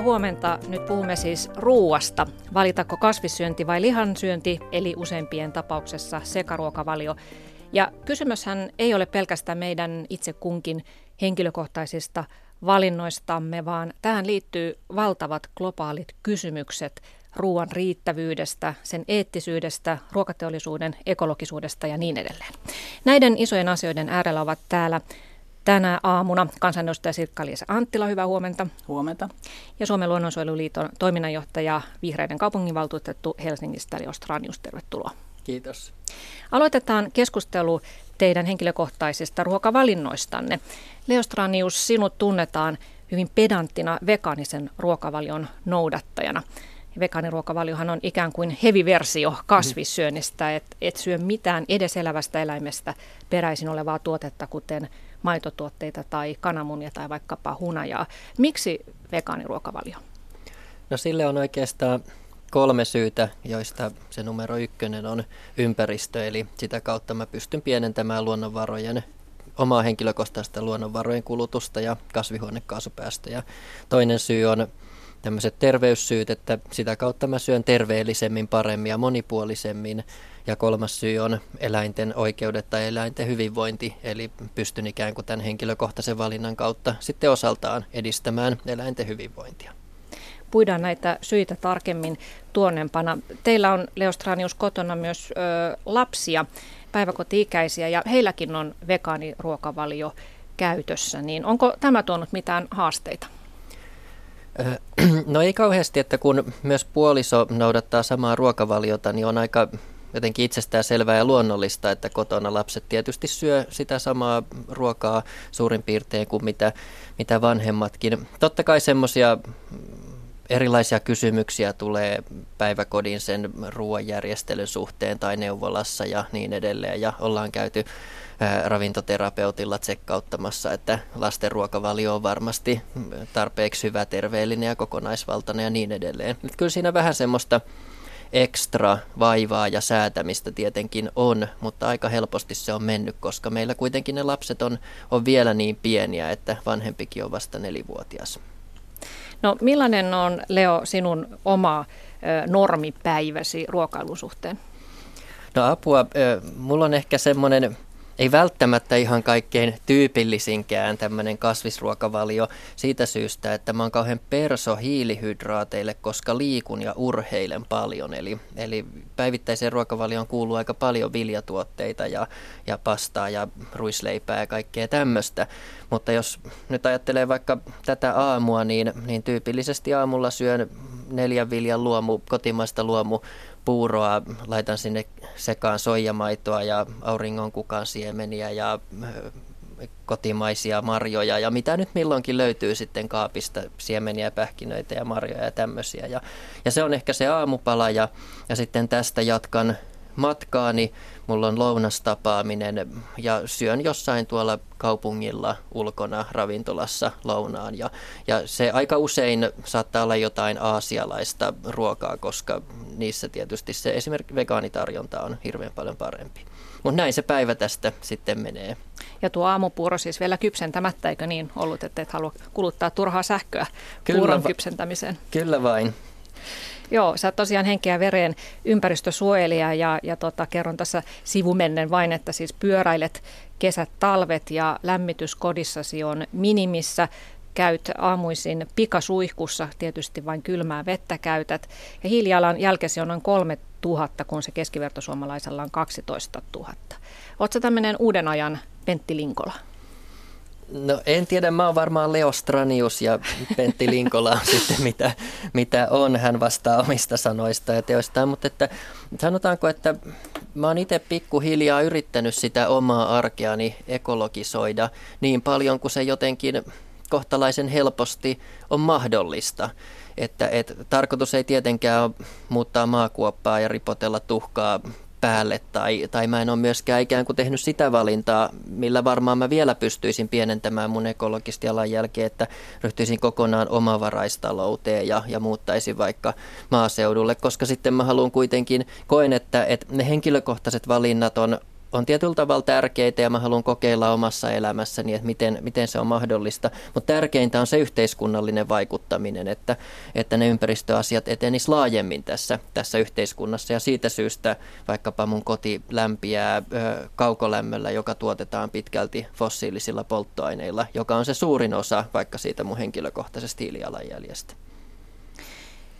Hyvää huomenta. Nyt puhumme siis ruuasta. Valitako kasvissyönti vai lihansyönti, eli useimpien tapauksessa sekaruokavalio. Ja kysymyshän ei ole pelkästään meidän itse kunkin henkilökohtaisista valinnoistamme, vaan tähän liittyy valtavat globaalit kysymykset ruoan riittävyydestä, sen eettisyydestä, ruokateollisuuden ekologisuudesta ja niin edelleen. Näiden isojen asioiden äärellä ovat täällä tänä aamuna kansanedustaja Sirkka-Liisa Anttila, hyvää huomenta. Huomenta. Ja Suomen luonnonsuojeluliiton toiminnanjohtaja, vihreiden kaupunginvaltuutettu Helsingistä, Leo Stranius, tervetuloa. Kiitos. Aloitetaan keskustelu teidän henkilökohtaisista ruokavalinnoistanne. Leo Stranius, sinut tunnetaan hyvin pedanttina vegaanisen ruokavalion noudattajana. Vegaaniruokavaliohan on ikään kuin heviversio kasvissyönnistä, että et syö mitään edes elävästä eläimestä peräisin olevaa tuotetta, kuten maitotuotteita tai kananmunia tai vaikkapa hunajaa. Miksi vegaaniruokavalio? No sille on oikeastaan kolme syytä, joista se numero ykkönen on ympäristö, eli sitä kautta mä pystyn pienentämään luonnonvarojen omaa henkilökohtaista luonnonvarojen kulutusta ja kasvihuonekaasupäästöjä. Toinen syy on tämmöiset terveyssyyt, että sitä kautta mä syön terveellisemmin, paremmin ja monipuolisemmin. Ja kolmas syy on eläinten oikeudet tai eläinten hyvinvointi, eli pystyn ikään kuin tämän henkilökohtaisen valinnan kautta sitten osaltaan edistämään eläinten hyvinvointia. Puidaan näitä syitä tarkemmin tuonnempana. Teillä on Leostranius kotona myös ö, lapsia, päiväkoti-ikäisiä, ja heilläkin on vegaaniruokavalio käytössä. Niin onko tämä tuonut mitään haasteita? No ei kauheasti, että kun myös puoliso noudattaa samaa ruokavaliota, niin on aika jotenkin itsestään selvää ja luonnollista, että kotona lapset tietysti syö sitä samaa ruokaa suurin piirtein kuin mitä, mitä vanhemmatkin. Totta kai semmoisia erilaisia kysymyksiä tulee päiväkodin sen ruoanjärjestelyn suhteen tai neuvolassa ja niin edelleen. Ja ollaan käyty ravintoterapeutilla tsekkauttamassa, että lasten ruokavalio on varmasti tarpeeksi hyvä, terveellinen ja kokonaisvaltainen ja niin edelleen. Nyt kyllä siinä vähän semmoista ekstra vaivaa ja säätämistä tietenkin on, mutta aika helposti se on mennyt, koska meillä kuitenkin ne lapset on, on vielä niin pieniä, että vanhempikin on vasta nelivuotias. No millainen on Leo sinun oma normipäiväsi ruokailun suhteen? No apua, mulla on ehkä semmoinen ei välttämättä ihan kaikkein tyypillisinkään tämmöinen kasvisruokavalio siitä syystä, että mä oon kauhean perso hiilihydraateille, koska liikun ja urheilen paljon. Eli, eli päivittäiseen ruokavalioon kuuluu aika paljon viljatuotteita ja, ja pastaa ja ruisleipää ja kaikkea tämmöistä. Mutta jos nyt ajattelee vaikka tätä aamua, niin, niin tyypillisesti aamulla syön neljän viljan luomu, kotimaista luomu puuroa, laitan sinne sekaan soijamaitoa ja auringon kukan siemeniä ja kotimaisia marjoja ja mitä nyt milloinkin löytyy sitten kaapista, siemeniä, pähkinöitä ja marjoja ja tämmöisiä. Ja, ja se on ehkä se aamupala ja, ja sitten tästä jatkan matkaani, mulla on lounastapaaminen ja syön jossain tuolla kaupungilla ulkona ravintolassa lounaan. Ja, ja se aika usein saattaa olla jotain aasialaista ruokaa, koska niissä tietysti se esimerkiksi vegaanitarjonta on hirveän paljon parempi. Mutta näin se päivä tästä sitten menee. Ja tuo aamupuuro siis vielä kypsentämättä, eikö niin ollut, että et halua kuluttaa turhaa sähköä kyllä puuron va- kypsentämiseen? Kyllä vain. Joo, sä tosiaan henkeä vereen ympäristösuojelija ja, ja tota, kerron tässä sivumennen vain, että siis pyöräilet kesät, talvet ja lämmitys kodissasi on minimissä käyt aamuisin pikasuihkussa, tietysti vain kylmää vettä käytät. Ja hiilijalan jälkesi on noin 3000, kun se keskivertosuomalaisella on 12 000. Oletko tämmöinen uuden ajan Pentti Linkola? No en tiedä, mä oon varmaan Leo Stranius ja Pentti Linkola on sitten mitä, mitä on. Hän vastaa omista sanoista ja teoistaan, mutta että sanotaanko, että mä oon itse pikkuhiljaa yrittänyt sitä omaa arkeani ekologisoida niin paljon kuin se jotenkin kohtalaisen helposti on mahdollista. Että et, tarkoitus ei tietenkään ole muuttaa maakuoppaa ja ripotella tuhkaa päälle tai, tai mä en ole myöskään ikään kuin tehnyt sitä valintaa, millä varmaan mä vielä pystyisin pienentämään mun ekologista jalanjälkeä, että ryhtyisin kokonaan omavaraistalouteen ja, ja muuttaisin vaikka maaseudulle, koska sitten mä haluan kuitenkin, koen, että, että ne henkilökohtaiset valinnat on on tietyllä tavalla tärkeitä ja mä haluan kokeilla omassa elämässäni, että miten, miten se on mahdollista. Mutta tärkeintä on se yhteiskunnallinen vaikuttaminen, että, että ne ympäristöasiat etenis laajemmin tässä, tässä yhteiskunnassa. Ja siitä syystä vaikkapa mun koti lämpiää ö, kaukolämmöllä, joka tuotetaan pitkälti fossiilisilla polttoaineilla, joka on se suurin osa vaikka siitä mun henkilökohtaisesta hiilijalanjäljestä.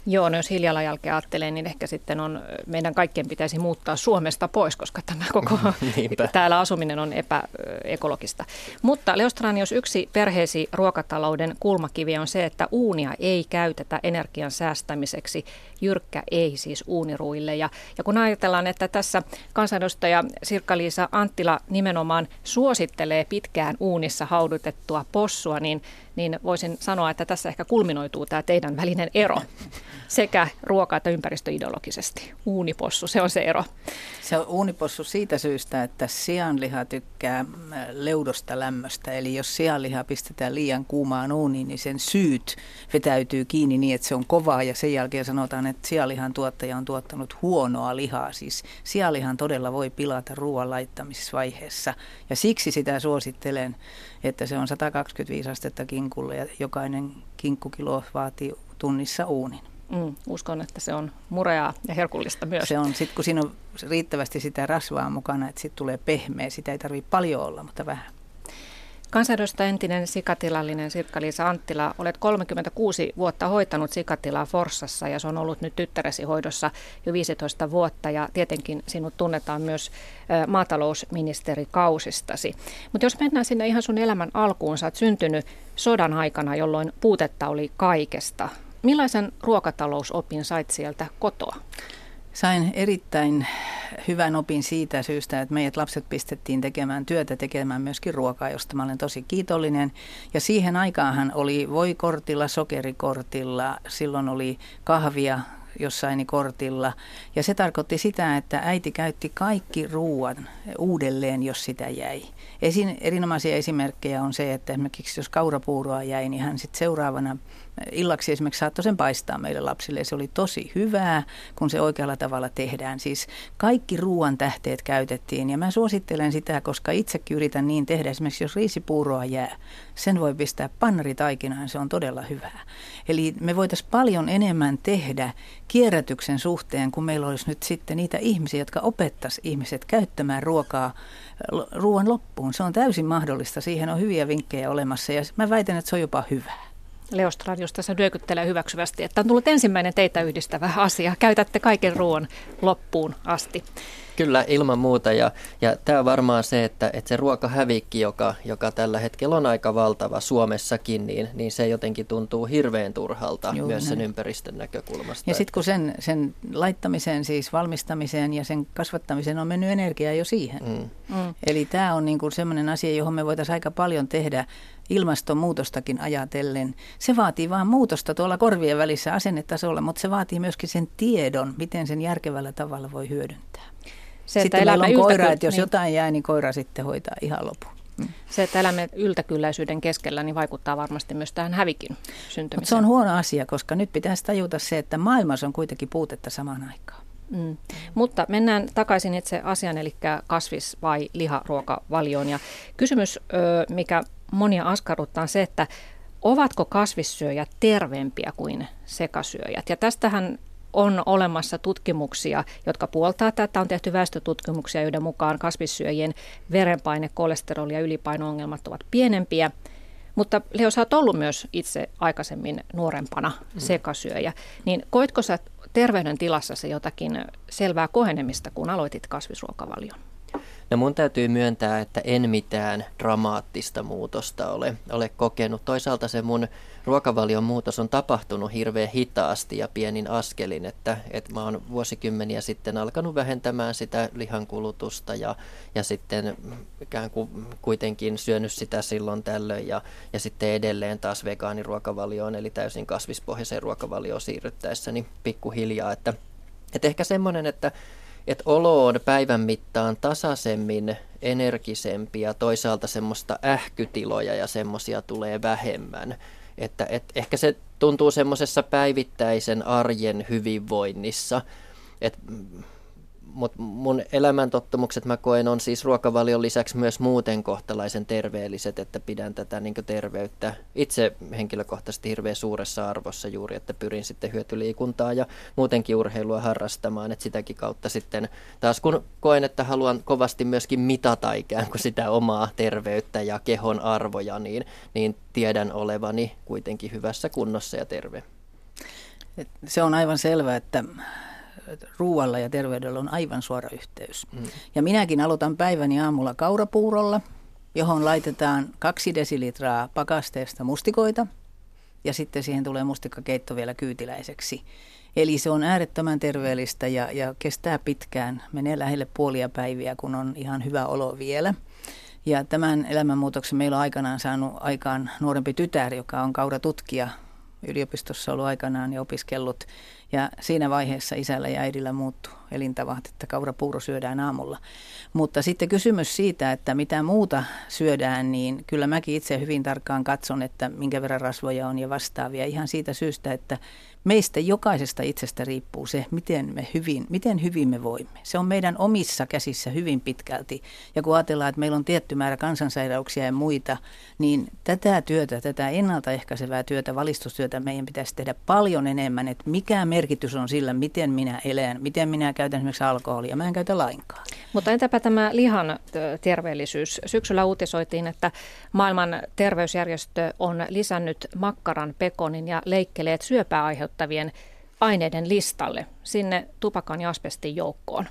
Joo, no jos hiilijalanjälkeä ajattelee, niin ehkä sitten on, meidän kaikkien pitäisi muuttaa Suomesta pois, koska tämä koko täällä asuminen on epäekologista. Mutta Leostranius, yksi perheesi ruokatalouden kulmakivi on se, että uunia ei käytetä energian säästämiseksi. Jyrkkä ei siis uuniruille. Ja, ja kun ajatellaan, että tässä kansanedustaja Sirkka-Liisa Anttila nimenomaan suosittelee pitkään uunissa haudutettua possua, niin niin voisin sanoa, että tässä ehkä kulminoituu tämä teidän välinen ero sekä ruoka- että ympäristöideologisesti. Uunipossu, se on se ero. Se on uunipossu siitä syystä, että sianliha tykkää leudosta lämmöstä. Eli jos sianliha pistetään liian kuumaan uuniin, niin sen syyt vetäytyy kiinni niin, että se on kovaa. Ja sen jälkeen sanotaan, että sianlihan tuottaja on tuottanut huonoa lihaa. Siis sianlihan todella voi pilata ruoan laittamisvaiheessa. Ja siksi sitä suosittelen, että se on 125 astetta kinkulle ja jokainen kinkkukilo vaatii tunnissa uunin. Mm, uskon, että se on mureaa ja herkullista myös. Se on, sit kun siinä on riittävästi sitä rasvaa mukana, että sitten tulee pehmeä, sitä ei tarvitse paljon olla, mutta vähän. Kansanedustaja entinen sikatilallinen Sirkka-Liisa Anttila, olet 36 vuotta hoitanut sikatilaa Forssassa ja se on ollut nyt tyttäresi hoidossa jo 15 vuotta ja tietenkin sinut tunnetaan myös maatalousministerikausistasi. Mutta jos mennään sinne ihan sun elämän alkuun, sä oot syntynyt sodan aikana, jolloin puutetta oli kaikesta. Millaisen ruokatalousopin sait sieltä kotoa? Sain erittäin hyvän opin siitä syystä, että meidät lapset pistettiin tekemään työtä, tekemään myöskin ruokaa, josta mä olen tosi kiitollinen. Ja siihen aikaanhan oli voikortilla, sokerikortilla, silloin oli kahvia jossain kortilla. Ja se tarkoitti sitä, että äiti käytti kaikki ruoan uudelleen, jos sitä jäi. Esin, erinomaisia esimerkkejä on se, että esimerkiksi jos kaurapuuroa jäi, niin hän sitten seuraavana illaksi esimerkiksi saattoi sen paistaa meille lapsille. Se oli tosi hyvää, kun se oikealla tavalla tehdään. Siis kaikki ruoan tähteet käytettiin ja mä suosittelen sitä, koska itsekin yritän niin tehdä. Esimerkiksi jos riisipuuroa jää, sen voi pistää pannaritaikinaan, se on todella hyvää. Eli me voitaisiin paljon enemmän tehdä kierrätyksen suhteen, kun meillä olisi nyt sitten niitä ihmisiä, jotka opettaisi ihmiset käyttämään ruokaa ruoan loppuun. Se on täysin mahdollista, siihen on hyviä vinkkejä olemassa ja mä väitän, että se on jopa hyvää. Leostrad, jos tässä nyökyttelee hyväksyvästi, että on tullut ensimmäinen teitä yhdistävä asia. Käytätte kaiken ruoan loppuun asti. Kyllä, ilman muuta. Ja, ja tämä on varmaan se, että, että se ruokahävikki, joka, joka tällä hetkellä on aika valtava Suomessakin, niin, niin se jotenkin tuntuu hirveän turhalta Joo, myös näin. sen ympäristön näkökulmasta. Ja sitten kun sen, sen laittamiseen, siis valmistamiseen ja sen kasvattamiseen on mennyt energiaa jo siihen. Mm. Mm. Eli tämä on niinku sellainen asia, johon me voitaisiin aika paljon tehdä ilmastonmuutostakin ajatellen. Se vaatii vain muutosta tuolla korvien välissä asennetasolla, mutta se vaatii myöskin sen tiedon, miten sen järkevällä tavalla voi hyödyntää. Se, sitten meillä on koira, että jos niin. jotain jää, niin koira sitten hoitaa ihan lopun. Mm. Se, että elämme yltäkylläisyyden keskellä, niin vaikuttaa varmasti myös tähän hävikin syntymiseen. Mutta se on huono asia, koska nyt pitäisi tajuta se, että maailmassa on kuitenkin puutetta samaan aikaan. Mm. Mutta mennään takaisin itse asiaan, eli kasvis- vai liharuokavalioon. Ja kysymys, mikä monia askarruttaa, se, että ovatko kasvissyöjät terveempiä kuin sekasyöjät? Ja tästähän on olemassa tutkimuksia, jotka puoltaa tätä. On tehty väestötutkimuksia, joiden mukaan kasvissyöjien verenpaine, kolesteroli ja ylipaino-ongelmat ovat pienempiä. Mutta Leo, sä oot ollut myös itse aikaisemmin nuorempana mm. sekasyöjä. Niin koitko sä se jotakin selvää kohenemista, kun aloitit kasvisruokavalion? No mun täytyy myöntää, että en mitään dramaattista muutosta ole, ole kokenut. Toisaalta se mun ruokavalion muutos on tapahtunut hirveän hitaasti ja pienin askelin, että, että mä oon vuosikymmeniä sitten alkanut vähentämään sitä lihankulutusta ja, ja sitten ikään kuin kuitenkin syönyt sitä silloin tällöin ja, ja sitten edelleen taas vegaaniruokavalioon eli täysin kasvispohjaiseen ruokavalioon siirryttäessä niin pikkuhiljaa, että, että ehkä semmoinen, että että olo on päivän mittaan tasaisemmin energisempi ja toisaalta semmoista ähkytiloja ja semmoisia tulee vähemmän. Että et ehkä se tuntuu semmoisessa päivittäisen arjen hyvinvoinnissa, että mutta mun elämäntottumukset mä koen on siis ruokavalion lisäksi myös muuten kohtalaisen terveelliset, että pidän tätä niin terveyttä itse henkilökohtaisesti hirveän suuressa arvossa juuri, että pyrin sitten hyötyliikuntaa ja muutenkin urheilua harrastamaan, että sitäkin kautta sitten taas kun koen, että haluan kovasti myöskin mitata ikään kuin sitä omaa terveyttä ja kehon arvoja, niin, niin tiedän olevani kuitenkin hyvässä kunnossa ja terve. Se on aivan selvää, että ruualla ja terveydellä on aivan suora yhteys. Mm. Ja minäkin aloitan päiväni aamulla kaurapuurolla, johon laitetaan kaksi desilitraa pakasteesta mustikoita ja sitten siihen tulee mustikkakeitto vielä kyytiläiseksi. Eli se on äärettömän terveellistä ja, ja kestää pitkään, menee lähelle puolia päiviä, kun on ihan hyvä olo vielä. Ja tämän elämänmuutoksen meillä on aikanaan saanut aikaan nuorempi tytär, joka on kauratutkija yliopistossa ollut aikanaan ja opiskellut. Ja siinä vaiheessa isällä ja äidillä muuttui elintavat, että kaurapuuro syödään aamulla. Mutta sitten kysymys siitä, että mitä muuta syödään, niin kyllä mäkin itse hyvin tarkkaan katson, että minkä verran rasvoja on ja vastaavia. Ihan siitä syystä, että meistä jokaisesta itsestä riippuu se, miten, me hyvin, miten hyvin me voimme. Se on meidän omissa käsissä hyvin pitkälti. Ja kun ajatellaan, että meillä on tietty määrä kansansairauksia ja muita, niin tätä työtä, tätä ennaltaehkäisevää työtä, valistustyötä meidän pitäisi tehdä paljon enemmän, että mikä merkitys on sillä, miten minä elän, miten minä käytän esimerkiksi alkoholia. Mä en käytä lainkaan. Mutta entäpä tämä lihan terveellisyys? Syksyllä uutisoitiin, että maailman terveysjärjestö on lisännyt makkaran, pekonin ja leikkeleet syöpää aiheuttavien aineiden listalle sinne tupakan ja asbestin joukkoon.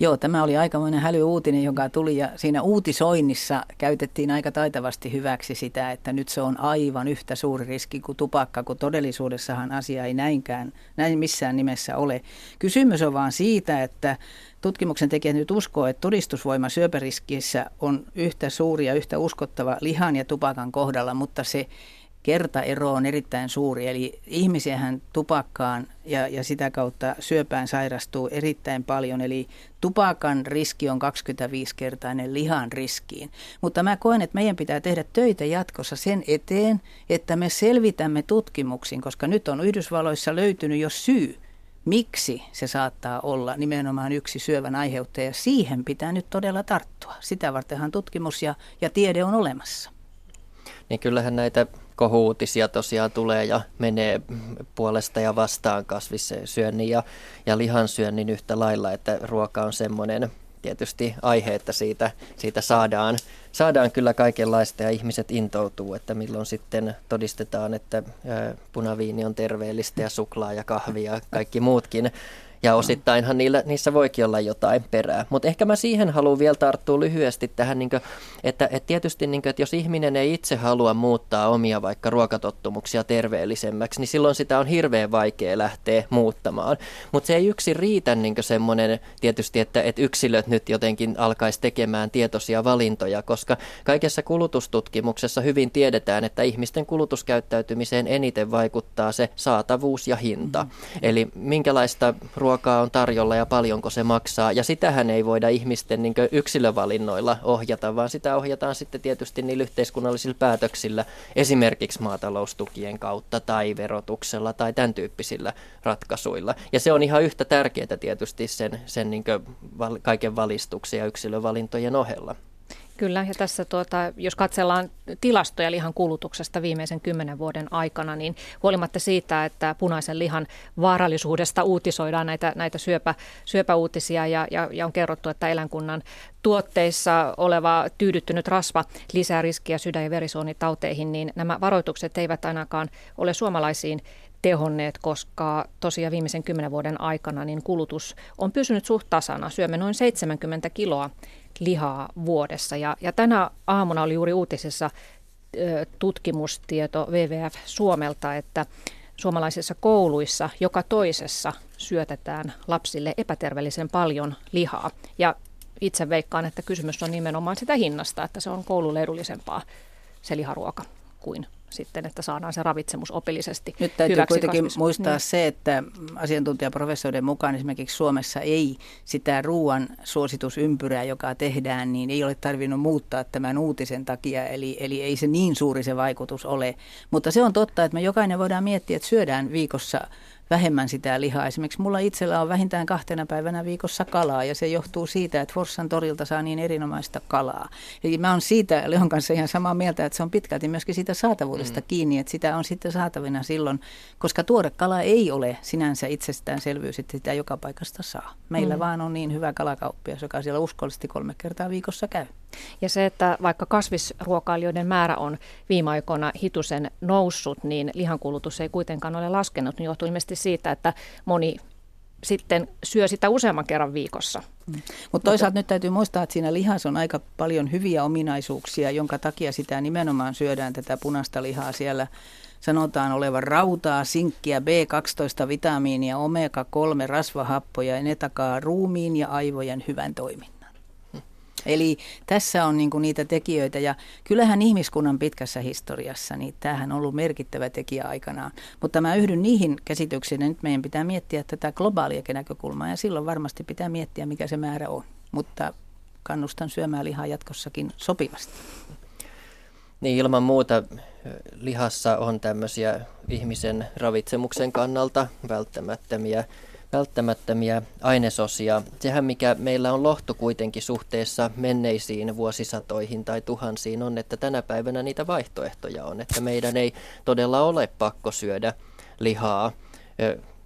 Joo, tämä oli aikamoinen hälyuutinen, joka tuli ja siinä uutisoinnissa käytettiin aika taitavasti hyväksi sitä, että nyt se on aivan yhtä suuri riski kuin tupakka, kun todellisuudessahan asia ei näinkään, näin missään nimessä ole. Kysymys on vaan siitä, että tutkimuksen tekijät nyt uskoo, että todistusvoima syöpäriskissä on yhtä suuri ja yhtä uskottava lihan ja tupakan kohdalla, mutta se kertaero on erittäin suuri. Eli ihmisiähän tupakkaan ja, ja sitä kautta syöpään sairastuu erittäin paljon. Eli tupakan riski on 25-kertainen lihan riskiin. Mutta mä koen, että meidän pitää tehdä töitä jatkossa sen eteen, että me selvitämme tutkimuksin, koska nyt on Yhdysvalloissa löytynyt jo syy, miksi se saattaa olla nimenomaan yksi syövän aiheuttaja. Siihen pitää nyt todella tarttua. Sitä vartenhan tutkimus ja, ja tiede on olemassa. Niin kyllähän näitä kohuutisia tosiaan tulee ja menee puolesta ja vastaan kasvissyönnin ja, ja lihansyönnin yhtä lailla, että ruoka on semmoinen tietysti aihe, että siitä, siitä saadaan, saadaan kyllä kaikenlaista ja ihmiset intoutuu, että milloin sitten todistetaan, että punaviini on terveellistä ja suklaa ja kahvi ja kaikki muutkin ja osittainhan niillä, niissä voikin olla jotain perää. Mutta ehkä mä siihen haluan vielä tarttua lyhyesti tähän, niin kuin, että, että tietysti niin kuin, että jos ihminen ei itse halua muuttaa omia vaikka ruokatottumuksia terveellisemmäksi, niin silloin sitä on hirveän vaikea lähteä muuttamaan. Mutta se ei yksin riitä niin semmoinen tietysti, että, että yksilöt nyt jotenkin alkaisi tekemään tietoisia valintoja, koska kaikessa kulutustutkimuksessa hyvin tiedetään, että ihmisten kulutuskäyttäytymiseen eniten vaikuttaa se saatavuus ja hinta. Mm-hmm. Eli minkälaista ruokaa ruokaa on tarjolla ja paljonko se maksaa. Ja sitähän ei voida ihmisten niin yksilövalinnoilla ohjata, vaan sitä ohjataan sitten tietysti niillä yhteiskunnallisilla päätöksillä, esimerkiksi maataloustukien kautta tai verotuksella tai tämän tyyppisillä ratkaisuilla. Ja se on ihan yhtä tärkeää tietysti sen, sen niin kaiken valistuksen ja yksilövalintojen ohella. Kyllä, ja tässä tuota, jos katsellaan tilastoja lihan kulutuksesta viimeisen kymmenen vuoden aikana, niin huolimatta siitä, että punaisen lihan vaarallisuudesta uutisoidaan näitä, näitä syöpä, syöpäuutisia ja, ja, ja on kerrottu, että eläinkunnan tuotteissa oleva tyydyttynyt rasva lisää riskiä sydän- ja verisuonitauteihin, niin nämä varoitukset eivät ainakaan ole suomalaisiin tehonneet, koska tosiaan viimeisen kymmenen vuoden aikana niin kulutus on pysynyt suht tasana. Syömme noin 70 kiloa lihaa vuodessa. Ja, ja tänä aamuna oli juuri uutisessa tutkimustieto WWF Suomelta, että suomalaisissa kouluissa joka toisessa syötetään lapsille epäterveellisen paljon lihaa. Ja itse veikkaan, että kysymys on nimenomaan sitä hinnasta, että se on koululle edullisempaa se liharuoka kuin sitten, että saadaan se ravitsemus opillisesti Nyt täytyy kuitenkin kasvis. muistaa niin. se, että asiantuntijaprofessorien mukaan esimerkiksi Suomessa ei sitä ruoan suositusympyrää, joka tehdään, niin ei ole tarvinnut muuttaa tämän uutisen takia, eli, eli ei se niin suuri se vaikutus ole. Mutta se on totta, että me jokainen voidaan miettiä, että syödään viikossa vähemmän sitä lihaa. Esimerkiksi mulla itsellä on vähintään kahtena päivänä viikossa kalaa ja se johtuu siitä, että Forssan torilta saa niin erinomaista kalaa. Eli mä oon siitä Leon kanssa ihan samaa mieltä, että se on pitkälti myöskin siitä saatavuudesta mm. kiinni, että sitä on sitten saatavina silloin, koska tuore kala ei ole sinänsä itsestäänselvyys, että sitä joka paikasta saa. Meillä mm. vaan on niin hyvä kalakauppias, joka siellä uskollisesti kolme kertaa viikossa käy. Ja se, että vaikka kasvisruokailijoiden määrä on viime aikoina hitusen noussut, niin lihankulutus ei kuitenkaan ole laskenut, niin johtuu ilmeisesti siitä, että moni sitten syö sitä useamman kerran viikossa. Mm. Mutta toisaalta nyt täytyy muistaa, että siinä lihassa on aika paljon hyviä ominaisuuksia, jonka takia sitä nimenomaan syödään tätä punaista lihaa siellä sanotaan olevan rautaa, sinkkiä, B12-vitamiinia, omega-3 rasvahappoja ja ne takaa ruumiin ja aivojen hyvän toiminnan. Eli tässä on niin kuin niitä tekijöitä ja kyllähän ihmiskunnan pitkässä historiassa, niin tämähän on ollut merkittävä tekijä aikanaan. Mutta mä yhdyn niihin käsityksiin, nyt meidän pitää miettiä tätä globaalia näkökulmaa ja silloin varmasti pitää miettiä, mikä se määrä on. Mutta kannustan syömään lihaa jatkossakin sopivasti. Niin ilman muuta lihassa on tämmöisiä ihmisen ravitsemuksen kannalta välttämättömiä välttämättömiä ainesosia. Sehän mikä meillä on lohtu kuitenkin suhteessa menneisiin vuosisatoihin tai tuhansiin on, että tänä päivänä niitä vaihtoehtoja on, että meidän ei todella ole pakko syödä lihaa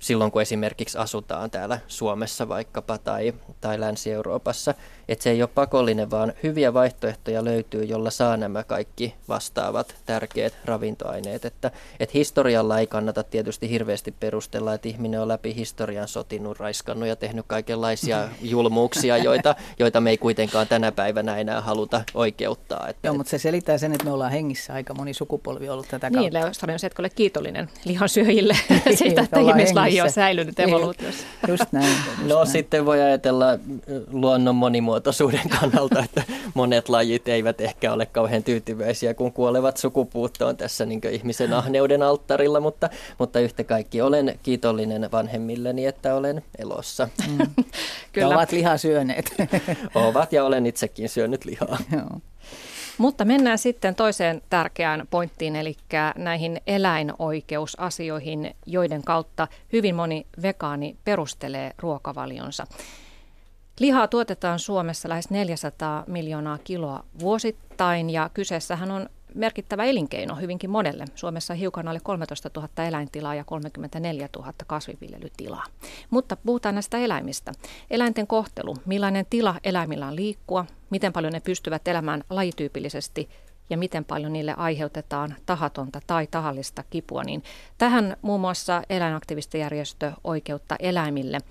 silloin, kun esimerkiksi asutaan täällä Suomessa vaikkapa tai, tai Länsi-Euroopassa. Että se ei ole pakollinen, vaan hyviä vaihtoehtoja löytyy, jolla saa nämä kaikki vastaavat tärkeät ravintoaineet. Että, että historialla ei kannata tietysti hirveästi perustella, että ihminen on läpi historian sotinut, raiskannut ja tehnyt kaikenlaisia julmuuksia, joita, joita me ei kuitenkaan tänä päivänä enää haluta oikeuttaa. Että, Joo, mutta se selittää sen, että me ollaan hengissä aika moni sukupolvi ollut tätä kautta. Niin, Leostarin on ole kiitollinen lihansyöjille siitä, että ihmislaji on säilynyt niin. evoluutiossa. Just näin. Just no näin. sitten voi ajatella luonnon monimuotoisuutta monimuotoisuuden kannalta, että monet lajit eivät ehkä ole kauhean tyytyväisiä, kun kuolevat sukupuuttoon tässä niin ihmisen ahneuden alttarilla, mutta, mutta yhtä kaikki olen kiitollinen vanhemmilleni, että olen elossa. Mm. Kyllä. Ja ovat lihaa syöneet. ovat ja olen itsekin syönyt lihaa. Joo. Mutta mennään sitten toiseen tärkeään pointtiin, eli näihin eläinoikeusasioihin, joiden kautta hyvin moni vegaani perustelee ruokavalionsa. Lihaa tuotetaan Suomessa lähes 400 miljoonaa kiloa vuosittain ja kyseessähän on merkittävä elinkeino hyvinkin monelle. Suomessa hiukan alle 13 000 eläintilaa ja 34 000 kasviviljelytilaa. Mutta puhutaan näistä eläimistä. Eläinten kohtelu, millainen tila eläimillä on liikkua, miten paljon ne pystyvät elämään lajityypillisesti ja miten paljon niille aiheutetaan tahatonta tai tahallista kipua, niin tähän muun muassa eläinaktivistijärjestö Oikeutta eläimille –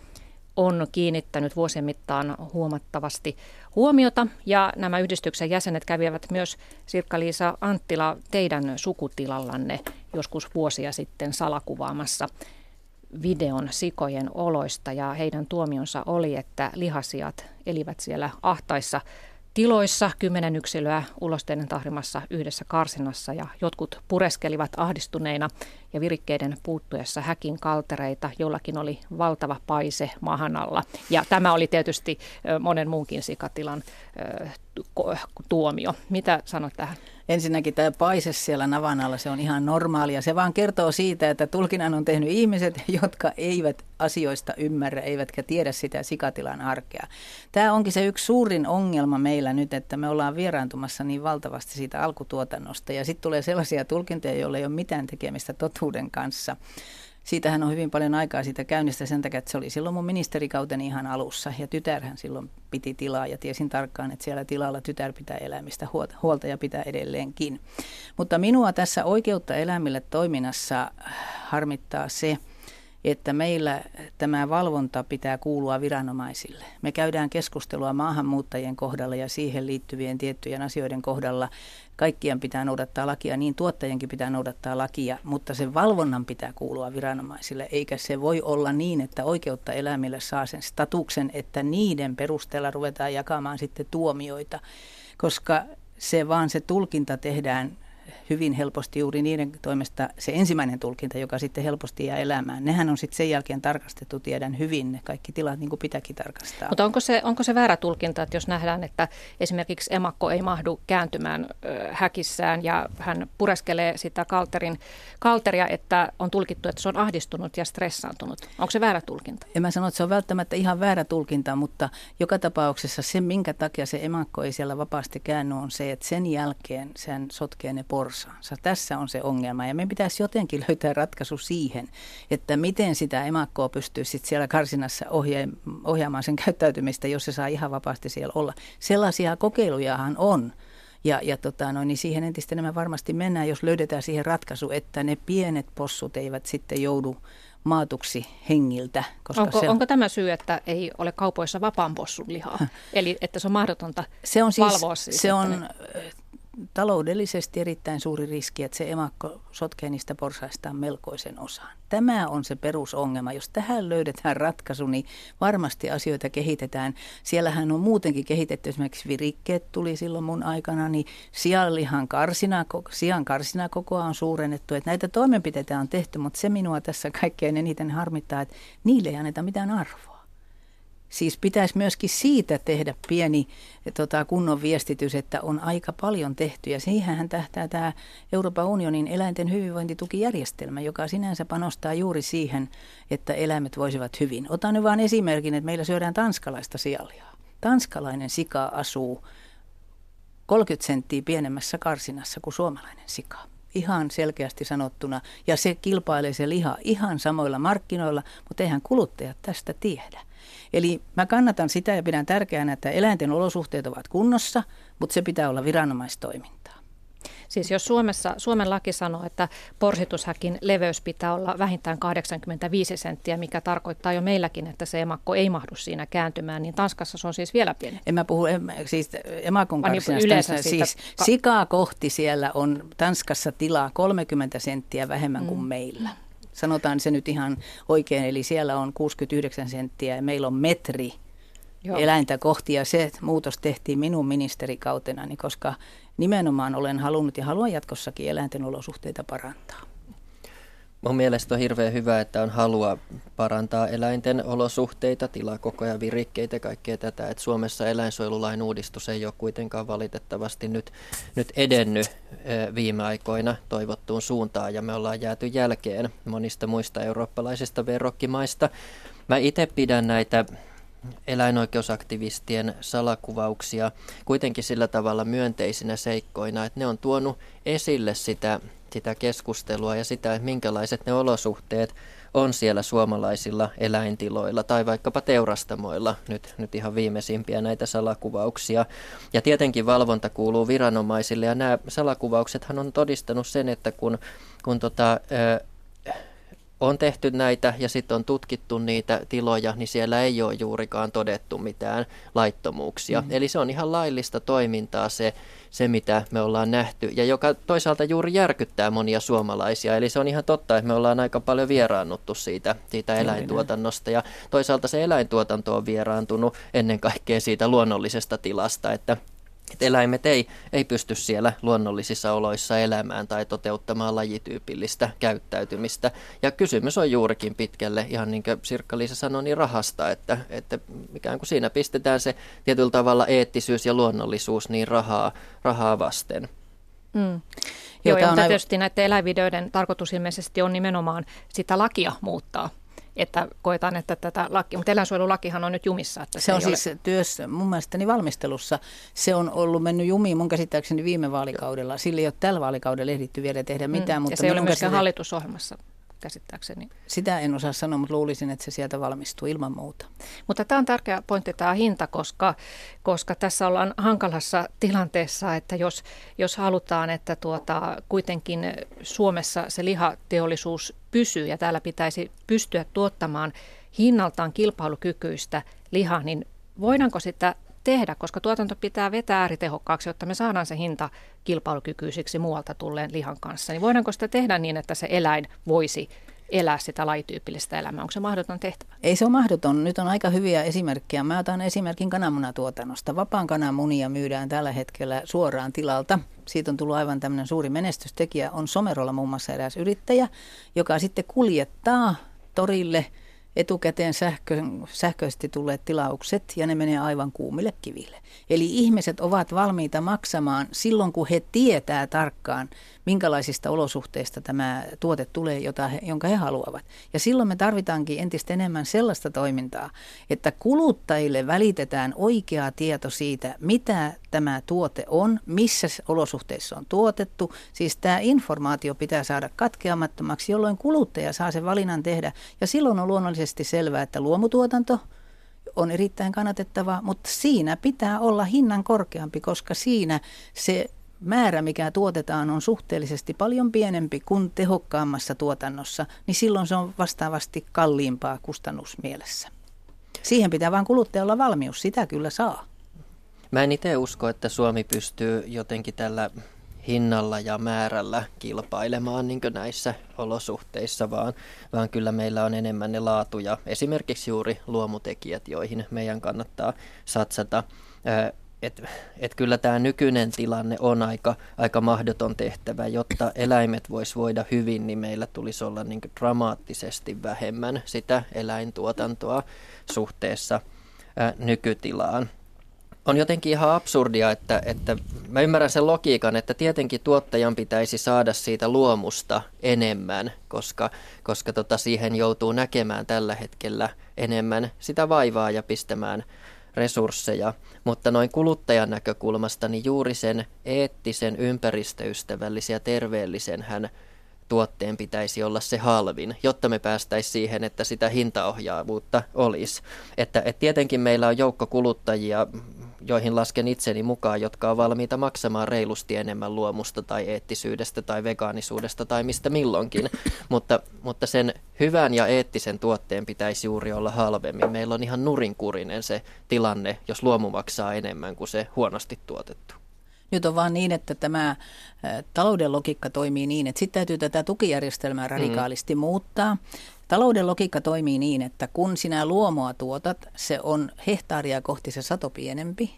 on kiinnittänyt vuosien mittaan huomattavasti huomiota. Ja nämä yhdistyksen jäsenet kävivät myös Sirkka-Liisa Anttila teidän sukutilallanne joskus vuosia sitten salakuvaamassa videon sikojen oloista. Ja heidän tuomionsa oli, että lihasiat elivät siellä ahtaissa tiloissa kymmenen yksilöä ulosteiden tahrimassa yhdessä karsinassa ja jotkut pureskelivat ahdistuneina ja virikkeiden puuttuessa häkin kaltereita, jollakin oli valtava paise mahan alla. Ja tämä oli tietysti monen muunkin sikatilan tuomio. Mitä sanot tähän? Ensinnäkin tämä paise siellä navan alla, se on ihan normaalia. Se vaan kertoo siitä, että tulkinnan on tehnyt ihmiset, jotka eivät asioista ymmärrä, eivätkä tiedä sitä sikatilan arkea. Tämä onkin se yksi suurin ongelma meillä nyt, että me ollaan vieraantumassa niin valtavasti siitä alkutuotannosta. Ja sitten tulee sellaisia tulkintoja, joilla ei ole mitään tekemistä totuuden kanssa. Siitähän on hyvin paljon aikaa siitä käynnistä sen takia, että se oli silloin mun ministerikauteni ihan alussa. Ja tytärhän silloin piti tilaa ja tiesin tarkkaan, että siellä tilalla tytär pitää elämistä huolta ja pitää edelleenkin. Mutta minua tässä oikeutta elämille toiminnassa harmittaa se, että meillä tämä valvonta pitää kuulua viranomaisille. Me käydään keskustelua maahanmuuttajien kohdalla ja siihen liittyvien tiettyjen asioiden kohdalla. Kaikkien pitää noudattaa lakia, niin tuottajienkin pitää noudattaa lakia, mutta sen valvonnan pitää kuulua viranomaisille, eikä se voi olla niin, että oikeutta eläimille saa sen statuksen, että niiden perusteella ruvetaan jakamaan sitten tuomioita, koska se vaan se tulkinta tehdään hyvin helposti juuri niiden toimesta se ensimmäinen tulkinta, joka sitten helposti jää elämään. Nehän on sitten sen jälkeen tarkastettu, tiedän hyvin, ne kaikki tilat niin kuin pitääkin tarkastaa. Mutta onko se, onko se väärä tulkinta, että jos nähdään, että esimerkiksi emakko ei mahdu kääntymään ö, häkissään ja hän pureskelee sitä kalterin, kalteria, että on tulkittu, että se on ahdistunut ja stressaantunut. Onko se väärä tulkinta? En mä sano, että se on välttämättä ihan väärä tulkinta, mutta joka tapauksessa se, minkä takia se emakko ei siellä vapaasti käänny, on se, että sen jälkeen sen sotkee ne porsaansa. Tässä on se ongelma ja meidän pitäisi jotenkin löytää ratkaisu siihen, että miten sitä emakkoa pystyy sitten siellä karsinassa ohja- ohjaamaan sen käyttäytymistä, jos se saa ihan vapaasti siellä olla. Sellaisia kokeilujahan on. Ja, ja tota, no, niin siihen entistä enemmän varmasti mennään, jos löydetään siihen ratkaisu, että ne pienet possut eivät sitten joudu maatuksi hengiltä. Koska onko, se on, onko tämä syy, että ei ole kaupoissa vapaan possun lihaa? Eli että se on mahdotonta se on siis, valvoa siis, Se on ne taloudellisesti erittäin suuri riski, että se emakko sotkee niistä porsaistaan melkoisen osan. Tämä on se perusongelma. Jos tähän löydetään ratkaisu, niin varmasti asioita kehitetään. Siellähän on muutenkin kehitetty, esimerkiksi virikkeet tuli silloin mun aikana, niin sianlihan karsina, sian karsina kokoa on suurennettu. Että näitä toimenpiteitä on tehty, mutta se minua tässä kaikkein eniten harmittaa, että niille ei anneta mitään arvoa. Siis pitäisi myöskin siitä tehdä pieni tota, kunnon viestitys, että on aika paljon tehty. Ja siihen tähtää tämä Euroopan unionin eläinten hyvinvointitukijärjestelmä, joka sinänsä panostaa juuri siihen, että eläimet voisivat hyvin. Otan nyt vain esimerkin, että meillä syödään tanskalaista sialia. Tanskalainen sika asuu 30 senttiä pienemmässä karsinassa kuin suomalainen sika ihan selkeästi sanottuna. Ja se kilpailee se liha ihan samoilla markkinoilla, mutta eihän kuluttajat tästä tiedä. Eli mä kannatan sitä ja pidän tärkeänä, että eläinten olosuhteet ovat kunnossa, mutta se pitää olla viranomaistoimintaa. Siis jos Suomessa, Suomen laki sanoo, että porsitushäkin leveys pitää olla vähintään 85 senttiä, mikä tarkoittaa jo meilläkin, että se emakko ei mahdu siinä kääntymään, niin Tanskassa se on siis vielä pienempi. En mä puhu em, siis emakon kanssa. Niin yleensä siis ka- sikaa kohti siellä on Tanskassa tilaa 30 senttiä vähemmän mm. kuin meillä. Sanotaan se nyt ihan oikein, eli siellä on 69 senttiä ja meillä on metri Joo. eläintä kohti ja se muutos tehtiin minun ministerikautenani, koska nimenomaan olen halunnut ja haluan jatkossakin eläinten olosuhteita parantaa. Mun mielestä on hirveän hyvä, että on halua parantaa eläinten olosuhteita, tilakokoja, virikkeitä ja kaikkea tätä. Et Suomessa eläinsuojelulain uudistus ei ole kuitenkaan valitettavasti nyt, nyt edennyt viime aikoina toivottuun suuntaan ja me ollaan jääty jälkeen monista muista eurooppalaisista verrokkimaista. Mä itse pidän näitä eläinoikeusaktivistien salakuvauksia kuitenkin sillä tavalla myönteisinä seikkoina, että ne on tuonut esille sitä sitä keskustelua ja sitä, että minkälaiset ne olosuhteet on siellä suomalaisilla eläintiloilla tai vaikkapa teurastamoilla, nyt, nyt ihan viimeisimpiä näitä salakuvauksia. Ja tietenkin valvonta kuuluu viranomaisille ja nämä salakuvauksethan on todistanut sen, että kun, kun tota, on tehty näitä ja sitten on tutkittu niitä tiloja, niin siellä ei ole juurikaan todettu mitään laittomuuksia. Mm. Eli se on ihan laillista toimintaa se, se, mitä me ollaan nähty ja joka toisaalta juuri järkyttää monia suomalaisia. Eli se on ihan totta, että me ollaan aika paljon vieraannuttu siitä, siitä eläintuotannosta ja toisaalta se eläintuotanto on vieraantunut ennen kaikkea siitä luonnollisesta tilasta, että että eläimet ei, ei pysty siellä luonnollisissa oloissa elämään tai toteuttamaan lajityypillistä käyttäytymistä. Ja kysymys on juurikin pitkälle, ihan niin kuin Sirkka-Liisa sanoi, niin rahasta, että, että ikään kuin siinä pistetään se tietyllä tavalla eettisyys ja luonnollisuus niin rahaa, rahaa vasten. Mm. Joo, ja mutta tietysti näiden eläinvideoiden tarkoitus ilmeisesti on nimenomaan sitä lakia muuttaa että koetaan, että tätä lakia, mutta eläinsuojelulakihan on nyt jumissa. Että se, se on siis ole... työssä, mun mielestäni valmistelussa, se on ollut mennyt jumiin mun käsittääkseni viime vaalikaudella. Sillä ei ole tällä vaalikaudella ehditty vielä tehdä mitään. Mm, mutta ja se ei ole myöskään käsittää... hallitusohjelmassa käsittääkseni. Sitä en osaa sanoa, mutta luulisin, että se sieltä valmistuu ilman muuta. Mutta tämä on tärkeä pointti tämä hinta, koska, koska tässä ollaan hankalassa tilanteessa, että jos, jos halutaan, että tuota, kuitenkin Suomessa se lihateollisuus pysyy ja täällä pitäisi pystyä tuottamaan hinnaltaan kilpailukykyistä lihaa, niin voidaanko sitä tehdä, koska tuotanto pitää vetää ääritehokkaaksi, jotta me saadaan se hinta kilpailukykyisiksi muualta tulleen lihan kanssa. Niin voidaanko sitä tehdä niin, että se eläin voisi elää sitä lajityypillistä elämää? Onko se mahdoton tehtävä? Ei se ole mahdoton. Nyt on aika hyviä esimerkkejä. Mä otan esimerkin kananmunatuotannosta. Vapaan kananmunia myydään tällä hetkellä suoraan tilalta. Siitä on tullut aivan tämmöinen suuri menestystekijä. On Somerolla muun muassa eräs yrittäjä, joka sitten kuljettaa torille – etukäteen sähkö, sähköisesti tulleet tilaukset ja ne menee aivan kuumille kiville. Eli ihmiset ovat valmiita maksamaan silloin, kun he tietää tarkkaan, minkälaisista olosuhteista tämä tuote tulee, jota he, jonka he haluavat. Ja silloin me tarvitaankin entistä enemmän sellaista toimintaa, että kuluttajille välitetään oikea tieto siitä, mitä tämä tuote on, missä olosuhteissa on tuotettu. Siis tämä informaatio pitää saada katkeamattomaksi, jolloin kuluttaja saa sen valinnan tehdä. Ja silloin on luonnollisesti selvää, että luomutuotanto on erittäin kannatettava, mutta siinä pitää olla hinnan korkeampi, koska siinä se määrä, mikä tuotetaan, on suhteellisesti paljon pienempi kuin tehokkaammassa tuotannossa, niin silloin se on vastaavasti kalliimpaa kustannusmielessä. Siihen pitää vain kuluttajalla valmius, sitä kyllä saa. Mä en itse usko, että Suomi pystyy jotenkin tällä hinnalla ja määrällä kilpailemaan niin näissä olosuhteissa, vaan, vaan kyllä meillä on enemmän ne laatu ja esimerkiksi juuri luomutekijät, joihin meidän kannattaa satsata. Et, et kyllä tämä nykyinen tilanne on aika, aika mahdoton tehtävä, jotta eläimet vois voida hyvin, niin meillä tulisi olla niin dramaattisesti vähemmän sitä eläintuotantoa suhteessa ää, nykytilaan on jotenkin ihan absurdia, että, että mä ymmärrän sen logiikan, että tietenkin tuottajan pitäisi saada siitä luomusta enemmän, koska, koska tota siihen joutuu näkemään tällä hetkellä enemmän sitä vaivaa ja pistämään resursseja. Mutta noin kuluttajan näkökulmasta, niin juuri sen eettisen, ympäristöystävällisen ja terveellisen hän tuotteen pitäisi olla se halvin, jotta me päästäisiin siihen, että sitä hintaohjaavuutta olisi. Että, et tietenkin meillä on joukko kuluttajia, joihin lasken itseni mukaan, jotka on valmiita maksamaan reilusti enemmän luomusta tai eettisyydestä tai vegaanisuudesta tai mistä milloinkin, mutta, mutta sen hyvän ja eettisen tuotteen pitäisi juuri olla halvemmin. Meillä on ihan nurinkurinen se tilanne, jos luomu maksaa enemmän kuin se huonosti tuotettu. Nyt on vaan niin, että tämä talouden logiikka toimii niin, että sitten täytyy tätä tukijärjestelmää mm. radikaalisti mm. muuttaa. Talouden logiikka toimii niin, että kun sinä luomua tuotat, se on hehtaaria kohti se sato pienempi.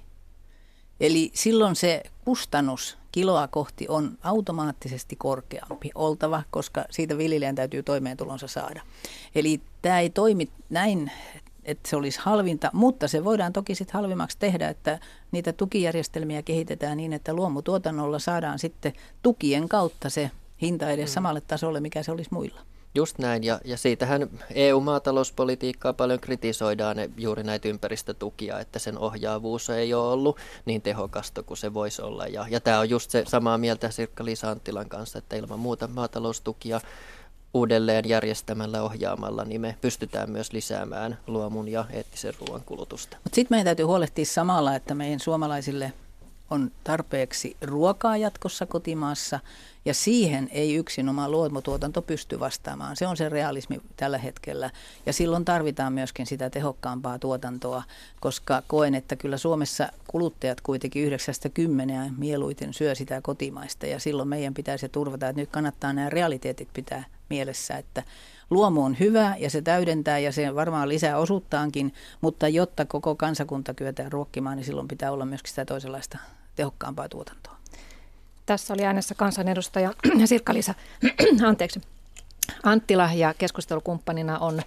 Eli silloin se kustannus kiloa kohti on automaattisesti korkeampi oltava, koska siitä viljelijän täytyy toimeentulonsa saada. Eli tämä ei toimi näin että se olisi halvinta, mutta se voidaan toki sitten halvimmaksi tehdä, että niitä tukijärjestelmiä kehitetään niin, että luomutuotannolla saadaan sitten tukien kautta se hinta edes mm. samalle tasolle, mikä se olisi muilla. Just näin, ja, ja siitähän EU-maatalouspolitiikkaa paljon kritisoidaan juuri näitä ympäristötukia, että sen ohjaavuus ei ole ollut niin tehokasta kuin se voisi olla. Ja, ja tämä on just se samaa mieltä Sirkka-Liisa Anttilan kanssa, että ilman muuta maataloustukia uudelleen järjestämällä ohjaamalla, niin me pystytään myös lisäämään luomun ja eettisen ruoan kulutusta. Mutta sitten meidän täytyy huolehtia samalla, että meidän suomalaisille on tarpeeksi ruokaa jatkossa kotimaassa ja siihen ei yksin oma luomutuotanto pysty vastaamaan. Se on se realismi tällä hetkellä ja silloin tarvitaan myöskin sitä tehokkaampaa tuotantoa, koska koen, että kyllä Suomessa kuluttajat kuitenkin 9-10 mieluiten syö sitä kotimaista ja silloin meidän pitäisi turvata, että nyt kannattaa nämä realiteetit pitää mielessä, että luomu on hyvä ja se täydentää ja se varmaan lisää osuuttaankin, mutta jotta koko kansakunta kyetään ruokkimaan, niin silloin pitää olla myöskin sitä toisenlaista tehokkaampaa tuotantoa. Tässä oli äänessä kansanedustaja Sirkka-Liisa anteeksi, Anttila ja keskustelukumppanina on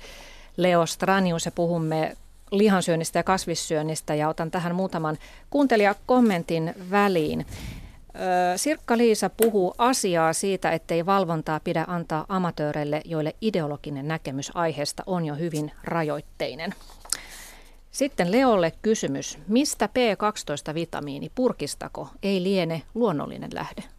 Leo Stranius ja puhumme lihansyönnistä ja kasvissyönnistä ja otan tähän muutaman kuuntelijakommentin väliin. Sirkka-Liisa puhuu asiaa siitä, ettei valvontaa pidä antaa amatööreille, joille ideologinen näkemys aiheesta on jo hyvin rajoitteinen. Sitten Leolle kysymys, mistä B12-vitamiini purkistako ei liene luonnollinen lähde?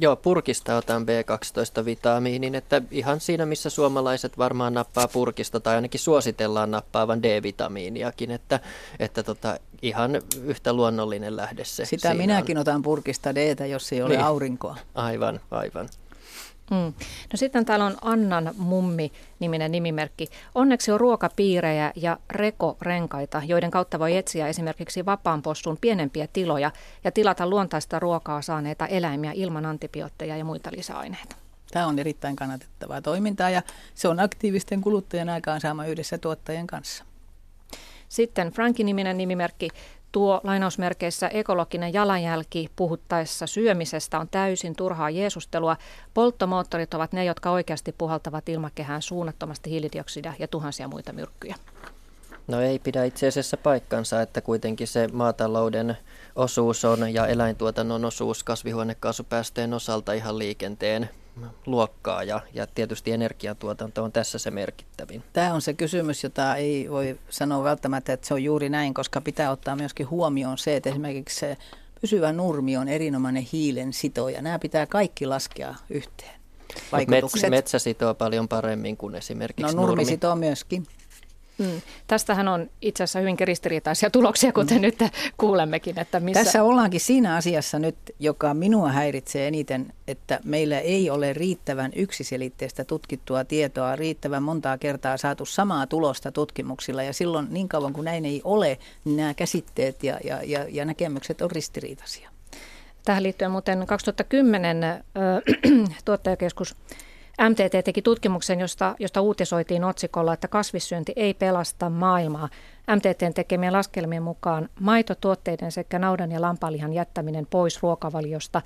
Joo, purkista otan B12-vitamiinin, että ihan siinä missä suomalaiset varmaan nappaa purkista tai ainakin suositellaan nappaavan D-vitamiiniakin, että, että tota, ihan yhtä luonnollinen lähde se. Sitä minäkin on. otan purkista d jos ei ole niin. aurinkoa. Aivan, aivan. Mm. No sitten täällä on Annan mummi niminen nimimerkki. Onneksi on ruokapiirejä ja rekorenkaita, joiden kautta voi etsiä esimerkiksi vapaan possun pienempiä tiloja ja tilata luontaista ruokaa saaneita eläimiä ilman antibiootteja ja muita lisäaineita. Tämä on erittäin kannatettavaa toimintaa ja se on aktiivisten kuluttajien aikaansaama yhdessä tuottajien kanssa. Sitten Frankin-niminen nimimerkki tuo lainausmerkeissä ekologinen jalanjälki puhuttaessa syömisestä on täysin turhaa jeesustelua. Polttomoottorit ovat ne, jotka oikeasti puhaltavat ilmakehään suunnattomasti hiilidioksidia ja tuhansia muita myrkkyjä. No ei pidä itse asiassa paikkansa, että kuitenkin se maatalouden osuus on ja eläintuotannon osuus kasvihuonekaasupäästöjen osalta ihan liikenteen luokkaa ja, ja tietysti energiatuotanto on tässä se merkittävin. Tämä on se kysymys, jota ei voi sanoa välttämättä, että se on juuri näin, koska pitää ottaa myöskin huomioon se, että esimerkiksi se pysyvä nurmi on erinomainen hiilen sitoja. Nämä pitää kaikki laskea yhteen. Metsä, metsä sitoo paljon paremmin kuin esimerkiksi no, nurmi. nurmi sitoo myöskin. Mm. Tästähän on itse asiassa hyvin ristiriitaisia tuloksia, kuten mm. nyt kuulemmekin. Että missä... Tässä ollaankin siinä asiassa nyt, joka minua häiritsee eniten, että meillä ei ole riittävän yksiselitteistä tutkittua tietoa, riittävän montaa kertaa saatu samaa tulosta tutkimuksilla. Ja silloin niin kauan kuin näin ei ole, niin nämä käsitteet ja, ja, ja, ja näkemykset on ristiriitaisia. Tähän liittyen muuten 2010 äh, tuottajakeskus MTT teki tutkimuksen, josta, josta uutisoitiin otsikolla, että kasvissyönti ei pelasta maailmaa. MTTn tekemien laskelmien mukaan maitotuotteiden sekä naudan ja lampalihan jättäminen pois ruokavaliosta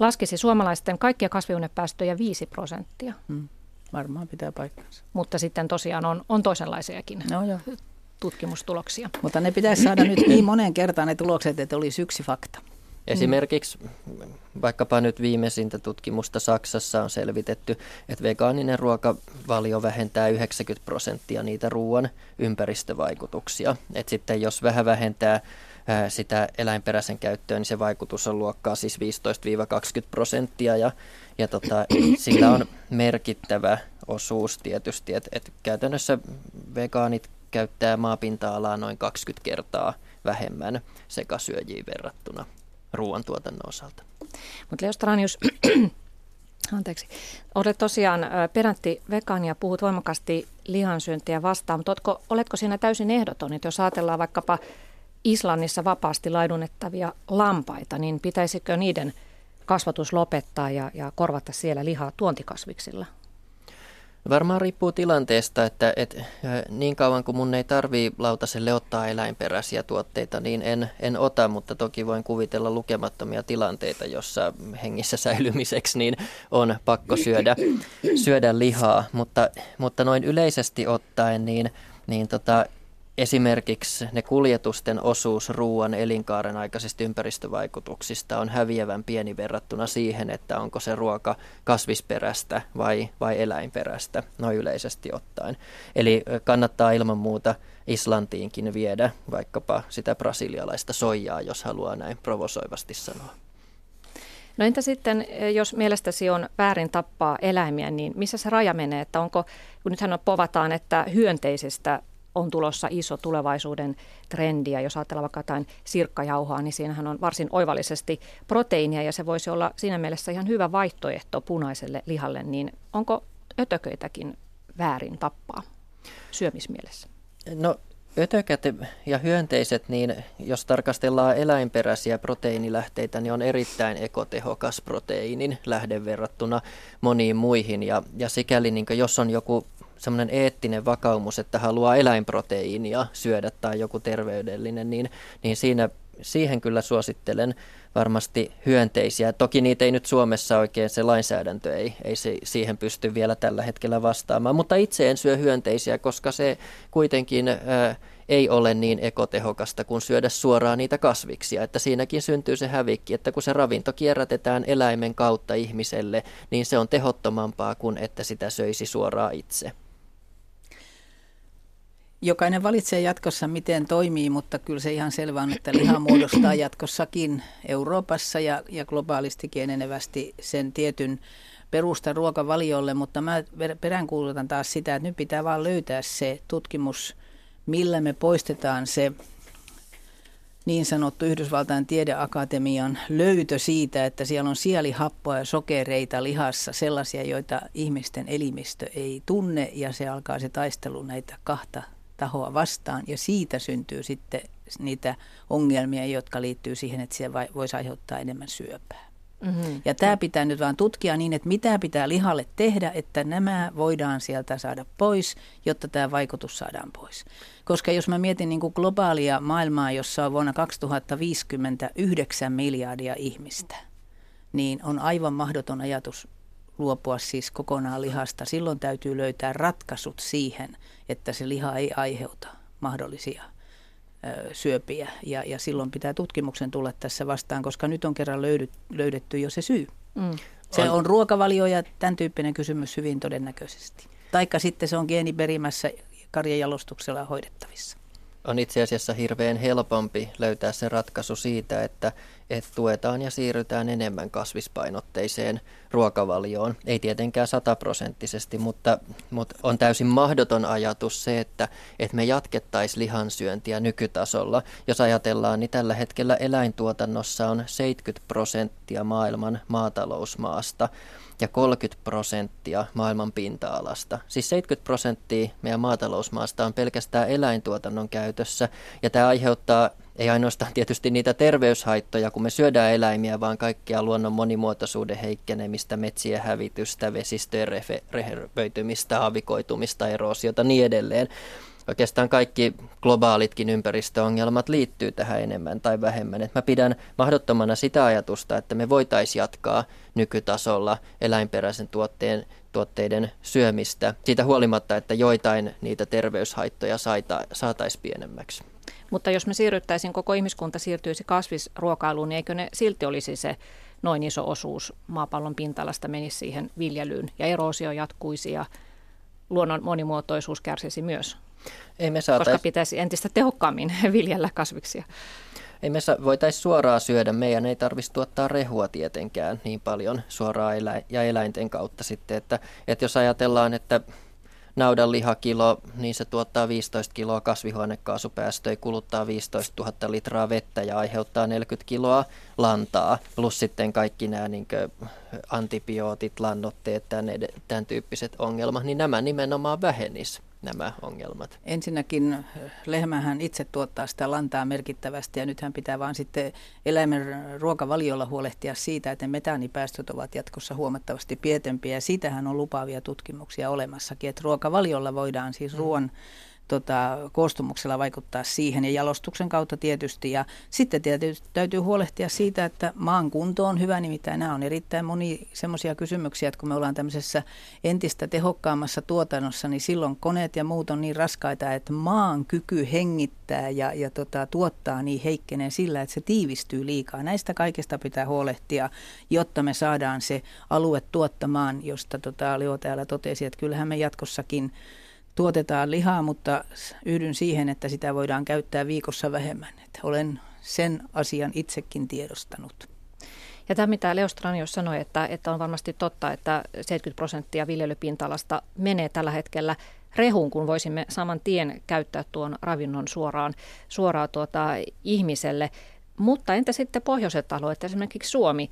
laskisi suomalaisten kaikkia kasvihuonepäästöjä 5 prosenttia. Hmm. Varmaan pitää paikkansa. Mutta sitten tosiaan on, on toisenlaisiakin no joo. tutkimustuloksia. Mutta ne pitäisi saada nyt niin moneen kertaan ne tulokset, että olisi yksi fakta. Esimerkiksi vaikkapa nyt viimeisintä tutkimusta Saksassa on selvitetty, että vegaaninen ruokavalio vähentää 90 prosenttia niitä ruoan ympäristövaikutuksia. Et sitten jos vähän vähentää sitä eläinperäisen käyttöön, niin se vaikutus on luokkaa siis 15-20 prosenttia ja, ja tota, sillä on merkittävä osuus tietysti, että et käytännössä vegaanit käyttää maapinta-alaa noin 20 kertaa vähemmän sekasyöjiin verrattuna ruoantuotannon osalta. Mutta Leo Stranius, anteeksi, olet tosiaan perätti vegaani ja puhut voimakkaasti lihansyöntiä vastaan, mutta oletko, oletko siinä täysin ehdoton, että jos ajatellaan vaikkapa Islannissa vapaasti laidunnettavia lampaita, niin pitäisikö niiden kasvatus lopettaa ja, ja korvata siellä lihaa tuontikasviksilla? Varmaan riippuu tilanteesta, että, että niin kauan kuin mun ei tarvii lautaselle ottaa eläinperäisiä tuotteita, niin en, en ota, mutta toki voin kuvitella lukemattomia tilanteita, jossa hengissä säilymiseksi niin on pakko syödä, syödä lihaa, mutta, mutta noin yleisesti ottaen niin, niin tota, Esimerkiksi ne kuljetusten osuus ruoan elinkaaren aikaisista ympäristövaikutuksista on häviävän pieni verrattuna siihen, että onko se ruoka kasvisperäistä vai, vai eläinperäistä, noin yleisesti ottaen. Eli kannattaa ilman muuta Islantiinkin viedä vaikkapa sitä brasilialaista soijaa, jos haluaa näin provosoivasti sanoa. No entä sitten, jos mielestäsi on väärin tappaa eläimiä, niin missä se raja menee? Että onko, kun nythän povataan, että hyönteisestä on tulossa iso tulevaisuuden trendi. Ja jos ajatellaan vaikka jotain sirkkajauhaa, niin siinähän on varsin oivallisesti proteiinia ja se voisi olla siinä mielessä ihan hyvä vaihtoehto punaiselle lihalle. Niin onko ötököitäkin väärin tappaa syömismielessä? No Ötökät ja hyönteiset, niin jos tarkastellaan eläinperäisiä proteiinilähteitä, niin on erittäin ekotehokas proteiinin lähde verrattuna moniin muihin. Ja, ja sikäli, niin jos on joku semmoinen eettinen vakaumus, että haluaa eläinproteiinia syödä tai joku terveydellinen, niin, niin siinä, siihen kyllä suosittelen varmasti hyönteisiä. Toki niitä ei nyt Suomessa oikein, se lainsäädäntö ei, ei se, siihen pysty vielä tällä hetkellä vastaamaan, mutta itse en syö hyönteisiä, koska se kuitenkin ää, ei ole niin ekotehokasta kuin syödä suoraan niitä kasviksia, että siinäkin syntyy se hävikki, että kun se ravinto kierrätetään eläimen kautta ihmiselle, niin se on tehottomampaa kuin että sitä söisi suoraan itse. Jokainen valitsee jatkossa, miten toimii, mutta kyllä se ihan selvä on, että liha muodostaa jatkossakin Euroopassa ja, ja globaalistikin enenevästi sen tietyn perusta ruokavaliolle, mutta mä peräänkuulutan taas sitä, että nyt pitää vaan löytää se tutkimus, millä me poistetaan se niin sanottu Yhdysvaltain tiedeakatemian löytö siitä, että siellä on sielihappoa ja sokereita lihassa, sellaisia, joita ihmisten elimistö ei tunne, ja se alkaa se taistelu näitä kahta tahoa vastaan ja siitä syntyy sitten niitä ongelmia, jotka liittyy siihen, että se voisi aiheuttaa enemmän syöpää. Mm-hmm. Ja tämä pitää nyt vaan tutkia niin, että mitä pitää lihalle tehdä, että nämä voidaan sieltä saada pois, jotta tämä vaikutus saadaan pois. Koska jos mä mietin niin kuin globaalia maailmaa, jossa on vuonna 2059 miljardia ihmistä, niin on aivan mahdoton ajatus luopua siis kokonaan lihasta. Silloin täytyy löytää ratkaisut siihen, että se liha ei aiheuta mahdollisia syöpiä. Ja, ja silloin pitää tutkimuksen tulla tässä vastaan, koska nyt on kerran löydy, löydetty jo se syy. Mm. Se on ruokavalio ja tämän tyyppinen kysymys hyvin todennäköisesti. Taikka sitten se on geeniperimässä karjajalostuksella hoidettavissa on itse asiassa hirveän helpompi löytää se ratkaisu siitä, että, että tuetaan ja siirrytään enemmän kasvispainotteiseen ruokavalioon. Ei tietenkään sataprosenttisesti, mutta, mutta on täysin mahdoton ajatus se, että, että me jatkettaisiin lihansyöntiä nykytasolla. Jos ajatellaan, niin tällä hetkellä eläintuotannossa on 70 prosenttia maailman maatalousmaasta ja 30 prosenttia maailman pinta-alasta. Siis 70 prosenttia meidän maatalousmaasta on pelkästään eläintuotannon käytössä ja tämä aiheuttaa ei ainoastaan tietysti niitä terveyshaittoja, kun me syödään eläimiä, vaan kaikkia luonnon monimuotoisuuden heikkenemistä, metsien hävitystä, vesistöjen rehevöitymistä, aavikoitumista, eroosiota niin edelleen oikeastaan kaikki globaalitkin ympäristöongelmat liittyy tähän enemmän tai vähemmän. Et mä pidän mahdottomana sitä ajatusta, että me voitaisiin jatkaa nykytasolla eläinperäisen tuotteen, tuotteiden syömistä siitä huolimatta, että joitain niitä terveyshaittoja saataisiin pienemmäksi. Mutta jos me siirryttäisiin, koko ihmiskunta siirtyisi kasvisruokailuun, niin eikö ne silti olisi se noin iso osuus maapallon pinta-alasta menisi siihen viljelyyn ja eroosio jatkuisi ja luonnon monimuotoisuus kärsisi myös? Ei me saatais... Koska pitäisi entistä tehokkaammin viljellä kasviksia. Ei me sa- voitaisiin suoraan syödä. Meidän ei tarvitsisi tuottaa rehua tietenkään niin paljon suoraan elä- ja eläinten kautta sitten. Että, että jos ajatellaan, että naudan lihakilo, niin se tuottaa 15 kiloa kasvihuonekaasupäästöjä, kuluttaa 15 000 litraa vettä ja aiheuttaa 40 kiloa lantaa, plus sitten kaikki nämä niin antibiootit, lannotteet, tämän, tämän tyyppiset ongelmat, niin nämä nimenomaan vähenis nämä ongelmat? Ensinnäkin eh, lehmähän itse tuottaa sitä lantaa merkittävästi ja nythän pitää vaan sitten eläimen ruokavaliolla huolehtia siitä, että metaanipäästöt ovat jatkossa huomattavasti pietempiä ja siitähän on lupaavia tutkimuksia olemassakin, että ruokavaliolla voidaan siis mm. Tota, koostumuksella vaikuttaa siihen ja jalostuksen kautta tietysti. Ja sitten tietysti täytyy huolehtia siitä, että maan kunto on hyvä, nimittäin nämä on erittäin moni semmoisia kysymyksiä, että kun me ollaan tämmöisessä entistä tehokkaammassa tuotannossa, niin silloin koneet ja muut on niin raskaita, että maan kyky hengittää ja, ja tota, tuottaa niin heikkenee sillä, että se tiivistyy liikaa. Näistä kaikista pitää huolehtia, jotta me saadaan se alue tuottamaan, josta tota, Leo täällä totesi, että kyllähän me jatkossakin tuotetaan lihaa, mutta yhdyn siihen, että sitä voidaan käyttää viikossa vähemmän. Että olen sen asian itsekin tiedostanut. Ja tämä, mitä Leo Stranios sanoi, että, että on varmasti totta, että 70 prosenttia viljelypinta-alasta menee tällä hetkellä rehuun, kun voisimme saman tien käyttää tuon ravinnon suoraan, suoraan tuota ihmiselle. Mutta entä sitten pohjoiset alueet, esimerkiksi Suomi?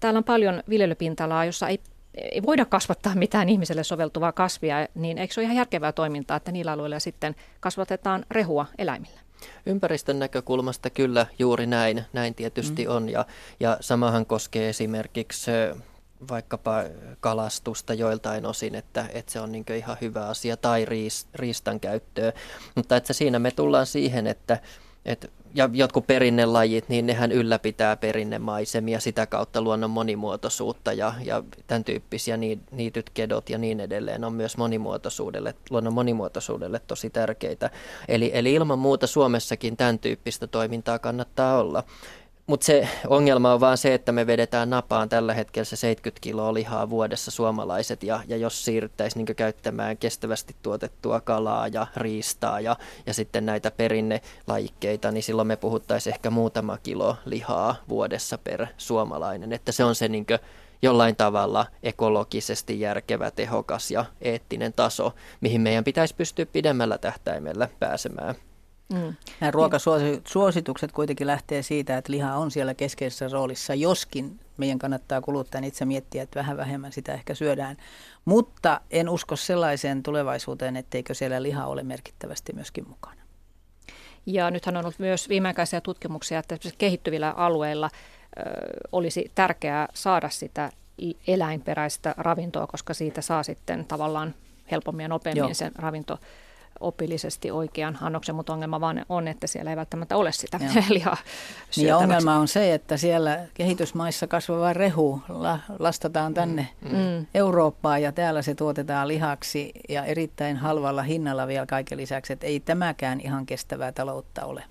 Täällä on paljon viljelypinta-alaa, jossa ei ei voida kasvattaa mitään ihmiselle soveltuvaa kasvia, niin eikö se ole ihan järkevää toimintaa, että niillä alueilla sitten kasvatetaan rehua eläimillä? Ympäristön näkökulmasta kyllä juuri näin, näin tietysti mm. on ja, ja samahan koskee esimerkiksi vaikkapa kalastusta joiltain osin, että, että se on niin ihan hyvä asia, tai riis, riistan käyttöä. Mutta että siinä me tullaan siihen, että, että ja jotkut perinnelajit, niin nehän ylläpitää perinnemaisemia sitä kautta luonnon monimuotoisuutta ja, ja tämän tyyppisiä niityt, kedot ja niin edelleen on myös monimuotoisuudelle, luonnon monimuotoisuudelle tosi tärkeitä. Eli, eli ilman muuta Suomessakin tämän tyyppistä toimintaa kannattaa olla. Mutta se ongelma on vaan se, että me vedetään napaan tällä hetkellä se 70 kiloa lihaa vuodessa suomalaiset ja, ja jos siirryttäisiin niin käyttämään kestävästi tuotettua kalaa ja riistaa ja, ja sitten näitä perinnelajikkeita, niin silloin me puhuttaisiin ehkä muutama kilo lihaa vuodessa per suomalainen. Että se on se niin jollain tavalla ekologisesti järkevä, tehokas ja eettinen taso, mihin meidän pitäisi pystyä pidemmällä tähtäimellä pääsemään. Mm. Nämä ruokasuositukset kuitenkin lähtee siitä, että liha on siellä keskeisessä roolissa, joskin meidän kannattaa kuluttajan itse miettiä, että vähän vähemmän sitä ehkä syödään. Mutta en usko sellaiseen tulevaisuuteen, etteikö siellä liha ole merkittävästi myöskin mukana. Ja nythän on ollut myös viimeaikaisia tutkimuksia, että kehittyvillä alueilla olisi tärkeää saada sitä eläinperäistä ravintoa, koska siitä saa sitten tavallaan helpommin ja nopeammin Joo. sen ravinto opillisesti oikean annoksen, mutta ongelma vaan on, että siellä ei välttämättä ole sitä Joo. lihaa niin ja ongelma on se, että siellä kehitysmaissa kasvava rehu la, lastataan tänne mm. mm. Eurooppaan ja täällä se tuotetaan lihaksi ja erittäin halvalla hinnalla vielä kaiken lisäksi, että ei tämäkään ihan kestävää taloutta ole.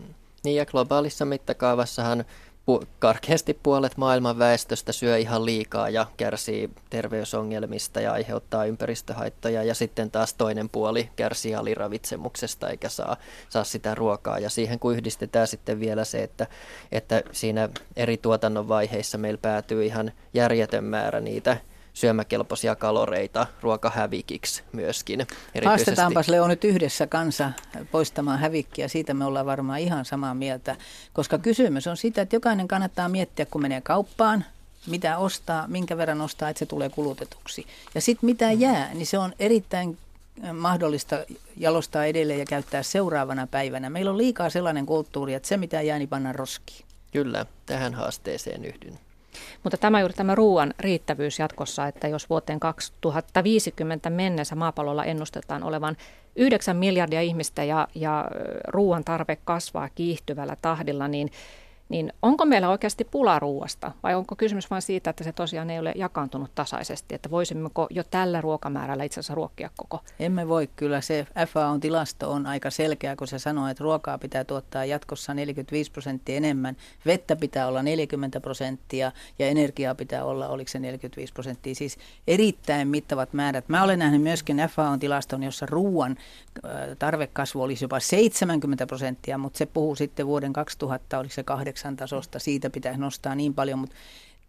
Niin ja globaalissa mittakaavassahan pu- karkeasti puolet maailman väestöstä syö ihan liikaa ja kärsii terveysongelmista ja aiheuttaa ympäristöhaittoja. Ja sitten taas toinen puoli kärsii aliravitsemuksesta eikä saa, saa sitä ruokaa. Ja siihen kun yhdistetään sitten vielä se, että, että siinä eri tuotannon vaiheissa meillä päätyy ihan järjetön määrä niitä syömäkelpoisia kaloreita ruokahävikiksi myöskin. Haastetaanpas Leo nyt yhdessä kanssa poistamaan hävikkiä, siitä me ollaan varmaan ihan samaa mieltä, koska kysymys on sitä, että jokainen kannattaa miettiä, kun menee kauppaan, mitä ostaa, minkä verran ostaa, että se tulee kulutetuksi. Ja sitten mitä jää, niin se on erittäin äh, mahdollista jalostaa edelleen ja käyttää seuraavana päivänä. Meillä on liikaa sellainen kulttuuri, että se mitä jää, niin pannaan roskiin. Kyllä, tähän haasteeseen yhdyn. Mutta tämä juuri tämä ruoan riittävyys jatkossa, että jos vuoteen 2050 mennessä maapallolla ennustetaan olevan 9 miljardia ihmistä ja, ja ruoan tarve kasvaa kiihtyvällä tahdilla, niin niin onko meillä oikeasti pula ruuasta vai onko kysymys vain siitä, että se tosiaan ei ole jakaantunut tasaisesti, että voisimmeko jo tällä ruokamäärällä itse asiassa ruokkia koko? Emme voi kyllä. Se FAOn tilasto on aika selkeä, kun se sanoo, että ruokaa pitää tuottaa jatkossa 45 prosenttia enemmän, vettä pitää olla 40 prosenttia ja energiaa pitää olla, oliko se 45 prosenttia, siis erittäin mittavat määrät. Mä olen nähnyt myöskin FAOn tilaston, jossa ruoan tarvekasvu olisi jopa 70 prosenttia, mutta se puhuu sitten vuoden 2000, oliko se 8 kahdeksan tasosta, siitä pitäisi nostaa niin paljon, mutta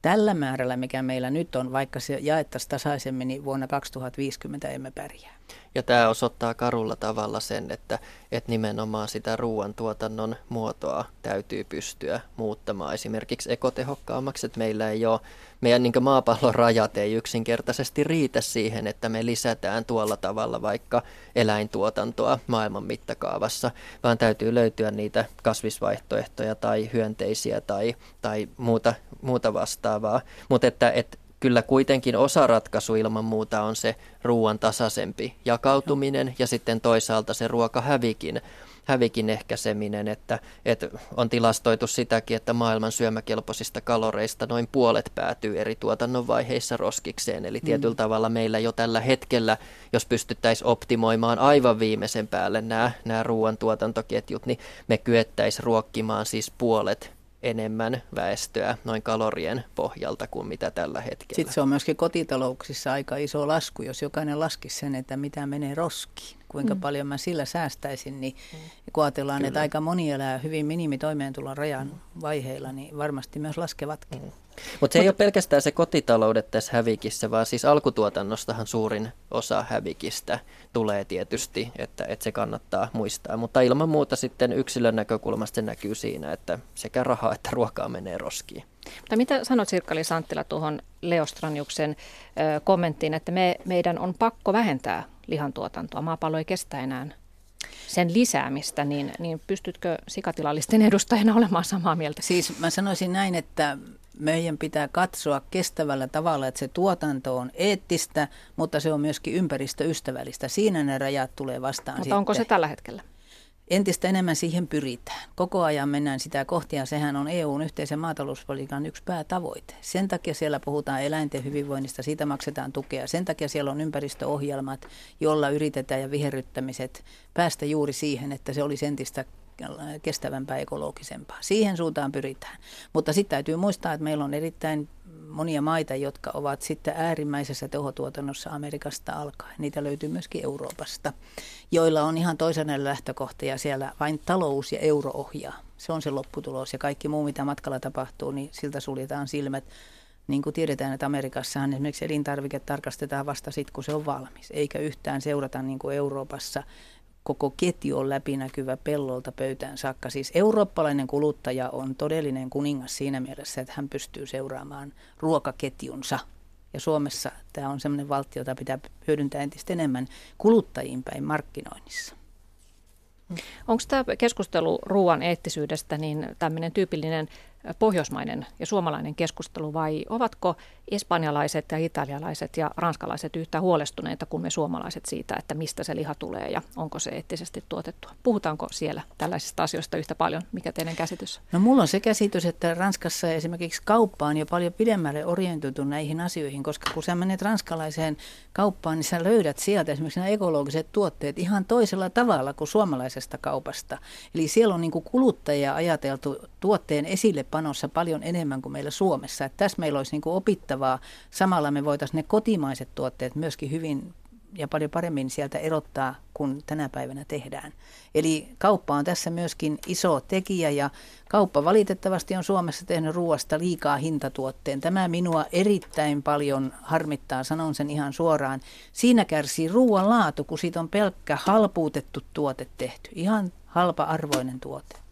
tällä määrällä, mikä meillä nyt on, vaikka se jaettaisiin tasaisemmin, niin vuonna 2050 emme pärjää. Ja tämä osoittaa karulla tavalla sen, että, että nimenomaan sitä ruoantuotannon muotoa täytyy pystyä muuttamaan esimerkiksi ekotehokkaammaksi, että meillä ei ole, meidän niin maapallon rajat ei yksinkertaisesti riitä siihen, että me lisätään tuolla tavalla vaikka eläintuotantoa maailman mittakaavassa, vaan täytyy löytyä niitä kasvisvaihtoehtoja tai hyönteisiä tai, tai muuta, muuta vastaavaa. Mutta että, että kyllä kuitenkin osa ratkaisu ilman muuta on se ruoan tasaisempi jakautuminen ja sitten toisaalta se ruokahävikin hävikin ehkäiseminen, että, että on tilastoitu sitäkin, että maailman syömäkelpoisista kaloreista noin puolet päätyy eri tuotannon vaiheissa roskikseen. Eli tietyllä mm. tavalla meillä jo tällä hetkellä, jos pystyttäisiin optimoimaan aivan viimeisen päälle nämä, nämä ruoantuotantoketjut, niin me kyettäisiin ruokkimaan siis puolet enemmän väestöä noin kalorien pohjalta kuin mitä tällä hetkellä. Sitten se on myöskin kotitalouksissa aika iso lasku, jos jokainen laskisi sen, että mitä menee roskiin, kuinka mm. paljon mä sillä säästäisin, niin mm. kun ajatellaan, Kyllä. että aika moni elää hyvin minimitoimeentulon rajan mm. Vaiheilla, niin varmasti myös laskevatkin. Mm. Mutta se ei ole pelkästään se kotitaloudet tässä hävikissä, vaan siis alkutuotannostahan suurin osa hävikistä tulee tietysti, että, että se kannattaa muistaa. Mutta ilman muuta sitten yksilön näkökulmasta se näkyy siinä, että sekä rahaa että ruokaa menee roskiin. Mutta mitä sanot Sirkka Santtila tuohon Leostranjuksen ö, kommenttiin, että me, meidän on pakko vähentää lihantuotantoa, maapallo ei kestä enää sen lisäämistä, niin, niin pystytkö sikatilallisten edustajana olemaan samaa mieltä? Siis mä sanoisin näin, että meidän pitää katsoa kestävällä tavalla, että se tuotanto on eettistä, mutta se on myöskin ympäristöystävällistä. Siinä ne rajat tulee vastaan. Mutta sitten. onko se tällä hetkellä? Entistä enemmän siihen pyritään. Koko ajan mennään sitä kohti ja sehän on EUn yhteisen maatalouspolitiikan yksi päätavoite. Sen takia siellä puhutaan eläinten hyvinvoinnista, siitä maksetaan tukea. Sen takia siellä on ympäristöohjelmat, jolla yritetään ja viherryttämiset päästä juuri siihen, että se olisi entistä kestävämpää, ekologisempaa. Siihen suuntaan pyritään. Mutta sitten täytyy muistaa, että meillä on erittäin monia maita, jotka ovat sitten äärimmäisessä tehotuotannossa Amerikasta alkaen. Niitä löytyy myöskin Euroopasta, joilla on ihan toisenlainen lähtökohta ja siellä vain talous ja euro ohjaa. Se on se lopputulos ja kaikki muu, mitä matkalla tapahtuu, niin siltä suljetaan silmät. Niin kuin tiedetään, että Amerikassahan esimerkiksi elintarvike tarkastetaan vasta sitten, kun se on valmis, eikä yhtään seurata niin kuin Euroopassa koko ketju on läpinäkyvä pellolta pöytään saakka. Siis eurooppalainen kuluttaja on todellinen kuningas siinä mielessä, että hän pystyy seuraamaan ruokaketjunsa. Ja Suomessa tämä on sellainen valtio, jota pitää hyödyntää entistä enemmän kuluttajiin päin markkinoinnissa. Onko tämä keskustelu ruoan eettisyydestä niin tämmöinen tyypillinen pohjoismainen ja suomalainen keskustelu vai ovatko espanjalaiset ja italialaiset ja ranskalaiset yhtä huolestuneita kuin me suomalaiset siitä, että mistä se liha tulee ja onko se eettisesti tuotettua? Puhutaanko siellä tällaisista asioista yhtä paljon? Mikä teidän käsitys? No mulla on se käsitys, että Ranskassa esimerkiksi kauppa on jo paljon pidemmälle orientoitu näihin asioihin, koska kun sä menet ranskalaiseen kauppaan, niin sä löydät sieltä esimerkiksi nämä ekologiset tuotteet ihan toisella tavalla kuin suomalaisesta kaupasta. Eli siellä on niin kuluttajia ajateltu tuotteen esille panossa paljon enemmän kuin meillä Suomessa. Että tässä meillä olisi niin kuin opittavaa. Samalla me voitaisiin ne kotimaiset tuotteet myöskin hyvin ja paljon paremmin sieltä erottaa kuin tänä päivänä tehdään. Eli kauppa on tässä myöskin iso tekijä ja kauppa valitettavasti on Suomessa tehnyt ruoasta liikaa hintatuotteen. Tämä minua erittäin paljon harmittaa, sanon sen ihan suoraan. Siinä kärsii ruoan laatu, kun siitä on pelkkä halpuutettu tuote tehty. Ihan halpa-arvoinen tuote.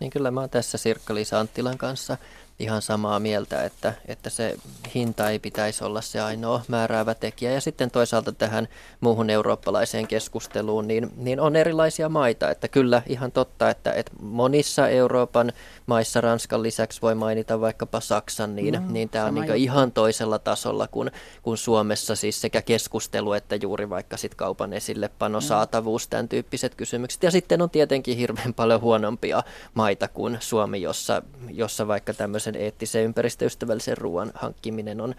Niin kyllä mä oon tässä Sirkka-Liisa Anttilan kanssa ihan samaa mieltä, että, että se hinta ei pitäisi olla se ainoa määräävä tekijä. Ja sitten toisaalta tähän muuhun eurooppalaiseen keskusteluun, niin, niin on erilaisia maita. Että kyllä ihan totta, että, että monissa Euroopan maissa Ranskan lisäksi voi mainita vaikkapa Saksan, niin, mm, niin tämä on niin ihan toisella tasolla kuin, kuin Suomessa siis sekä keskustelu että juuri vaikka sit kaupan esille pano, mm. saatavuus, tämän tyyppiset kysymykset. Ja sitten on tietenkin hirveän paljon huonompia maita kuin Suomi, jossa, jossa vaikka tämmöisen eettisen ympäristöystävällisen ruoan hankkiminen on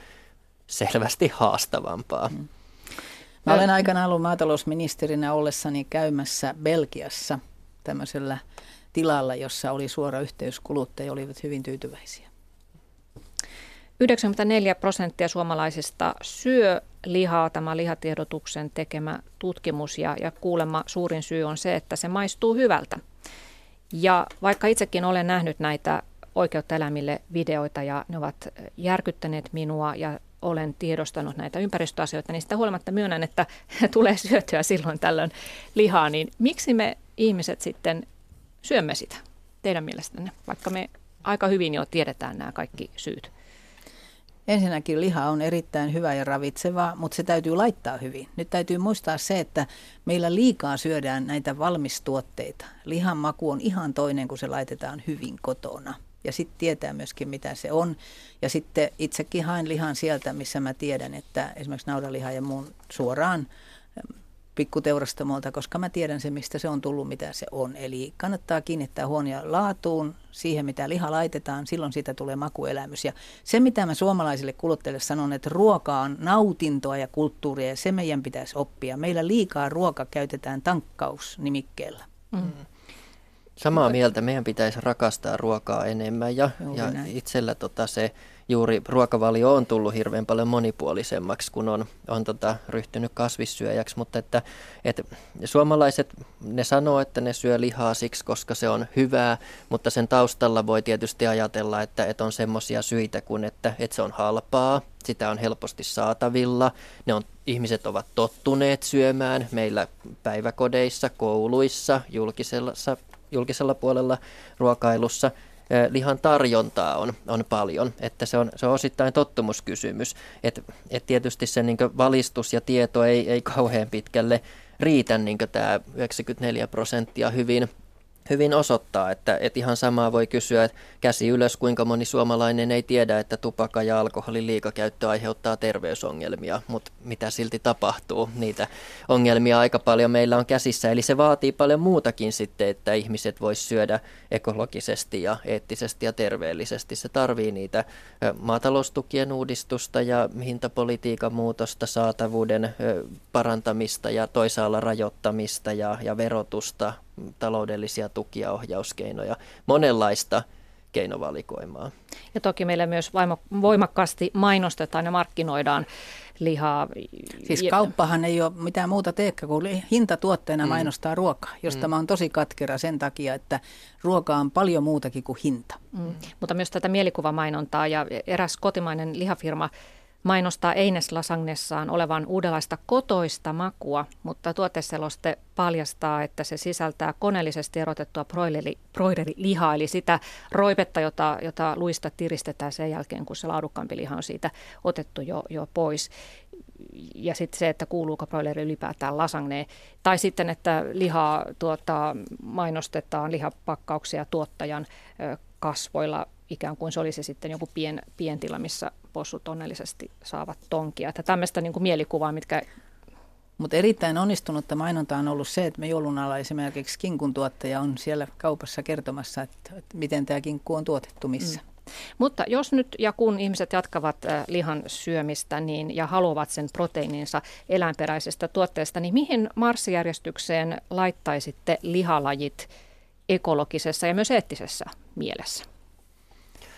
selvästi haastavampaa. Mm. Mä olen aikanaan ollut maatalousministerinä ollessani käymässä Belgiassa tämmöisellä tilalla, jossa oli suora yhteys kuluttajia, olivat hyvin tyytyväisiä. 94 prosenttia suomalaisista syö lihaa, tämä lihatiedotuksen tekemä tutkimus ja, ja kuulemma suurin syy on se, että se maistuu hyvältä. Ja vaikka itsekin olen nähnyt näitä oikeutta eläimille videoita ja ne ovat järkyttäneet minua ja olen tiedostanut näitä ympäristöasioita, niin sitä huolimatta myönnän, että tulee syötyä silloin tällöin lihaa, niin miksi me ihmiset sitten syömme sitä teidän mielestänne, vaikka me aika hyvin jo tiedetään nämä kaikki syyt? Ensinnäkin liha on erittäin hyvä ja ravitseva, mutta se täytyy laittaa hyvin. Nyt täytyy muistaa se, että meillä liikaa syödään näitä valmistuotteita. Lihan maku on ihan toinen, kun se laitetaan hyvin kotona. Ja sitten tietää myöskin, mitä se on. Ja sitten itsekin haen lihan sieltä, missä mä tiedän, että esimerkiksi naudanliha ja muun suoraan pikkuteurastamolta, koska mä tiedän se, mistä se on tullut, mitä se on. Eli kannattaa kiinnittää huomioon laatuun, siihen mitä liha laitetaan, silloin siitä tulee makuelämys. Ja se, mitä mä suomalaisille kuluttajille sanon, että ruoka on nautintoa ja kulttuuria, ja se meidän pitäisi oppia. Meillä liikaa ruoka käytetään tankkausnimikkeellä. Mm. Samaa mieltä, meidän pitäisi rakastaa ruokaa enemmän ja, ja itsellä tota se juuri ruokavalio on tullut hirveän paljon monipuolisemmaksi, kun on, on tota, ryhtynyt kasvissyöjäksi, mutta että, että suomalaiset, ne sanoo, että ne syö lihaa siksi, koska se on hyvää, mutta sen taustalla voi tietysti ajatella, että, että on semmoisia syitä kuin, että, että se on halpaa, sitä on helposti saatavilla, ne on, ihmiset ovat tottuneet syömään meillä päiväkodeissa, kouluissa, julkisella, julkisella puolella ruokailussa – lihan tarjontaa on, on paljon, että se on, se on osittain tottumuskysymys. Et, et tietysti se niin valistus ja tieto ei, ei kauhean pitkälle riitä, niin tämä 94 prosenttia hyvin hyvin osoittaa, että, että ihan samaa voi kysyä, että käsi ylös, kuinka moni suomalainen ei tiedä, että tupakka ja alkoholin liikakäyttö aiheuttaa terveysongelmia, mutta mitä silti tapahtuu, niitä ongelmia aika paljon meillä on käsissä. Eli se vaatii paljon muutakin sitten, että ihmiset vois syödä ekologisesti ja eettisesti ja terveellisesti. Se tarvii niitä maataloustukien uudistusta ja hintapolitiikan muutosta, saatavuuden parantamista ja toisaalla rajoittamista ja, ja verotusta, taloudellisia tukia, ohjauskeinoja, monenlaista keinovalikoimaa. Ja toki meillä myös voimakkaasti mainostetaan ja markkinoidaan lihaa. Siis kauppahan ei ole mitään muuta teekkä kuin hintatuotteena mm. mainostaa ruokaa, josta mm. mä oon tosi katkera sen takia, että ruoka on paljon muutakin kuin hinta. Mm. Mutta myös tätä mielikuvamainontaa ja eräs kotimainen lihafirma mainostaa Eines Lasagnessaan olevan uudenlaista kotoista makua, mutta tuoteseloste paljastaa, että se sisältää koneellisesti erotettua broileri, broilerilihaa, eli sitä roipetta, jota, jota luista tiristetään sen jälkeen, kun se laadukkaampi liha on siitä otettu jo, jo pois. Ja sitten se, että kuuluuko broileri ylipäätään lasagneen. Tai sitten, että lihaa tuota, mainostetaan lihapakkauksia tuottajan kasvoilla ikään kuin se olisi sitten joku pien, pientila, missä possut onnellisesti saavat tonkia. Että tämmöistä niin kuin mielikuvaa, mitkä mutta erittäin onnistunutta mainonta on ollut se, että me joulun alla esimerkiksi kinkun tuottaja on siellä kaupassa kertomassa, että, että miten tämä kinkku on tuotettu missä. Mm. Mutta jos nyt ja kun ihmiset jatkavat äh, lihan syömistä niin, ja haluavat sen proteiininsa eläinperäisestä tuotteesta, niin mihin marssijärjestykseen laittaisitte lihalajit ekologisessa ja myös eettisessä mielessä?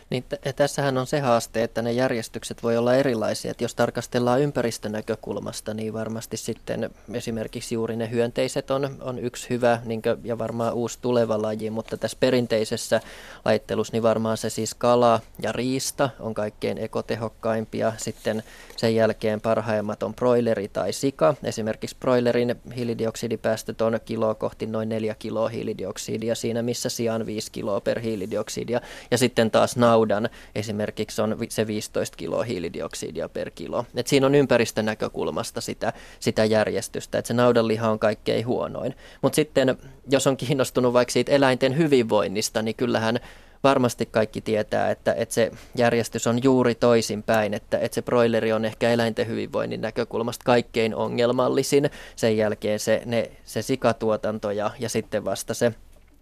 Niin t- tässähän on se haaste, että ne järjestykset voi olla erilaisia. Et jos tarkastellaan ympäristönäkökulmasta, niin varmasti sitten esimerkiksi juuri ne hyönteiset on, on yksi hyvä niin kuin, ja varmaan uusi tuleva laji, mutta tässä perinteisessä laittelussa niin varmaan se siis kala ja riista on kaikkein ekotehokkaimpia. Sitten sen jälkeen parhaimmat on broileri tai sika. Esimerkiksi broilerin hiilidioksidipäästöt on kiloa kohti noin 4 kiloa hiilidioksidia siinä, missä sijaan 5 kiloa per hiilidioksidia. Ja sitten taas naudan esimerkiksi on se 15 kiloa hiilidioksidia per kilo. Et siinä on ympäristön näkökulmasta sitä, sitä järjestystä, että se naudanliha on kaikkein huonoin. Mutta sitten jos on kiinnostunut vaikka siitä eläinten hyvinvoinnista, niin kyllähän varmasti kaikki tietää, että, että se järjestys on juuri toisinpäin, että, että se broileri on ehkä eläinten hyvinvoinnin näkökulmasta kaikkein ongelmallisin. Sen jälkeen se, ne, se sikatuotanto ja, ja sitten vasta se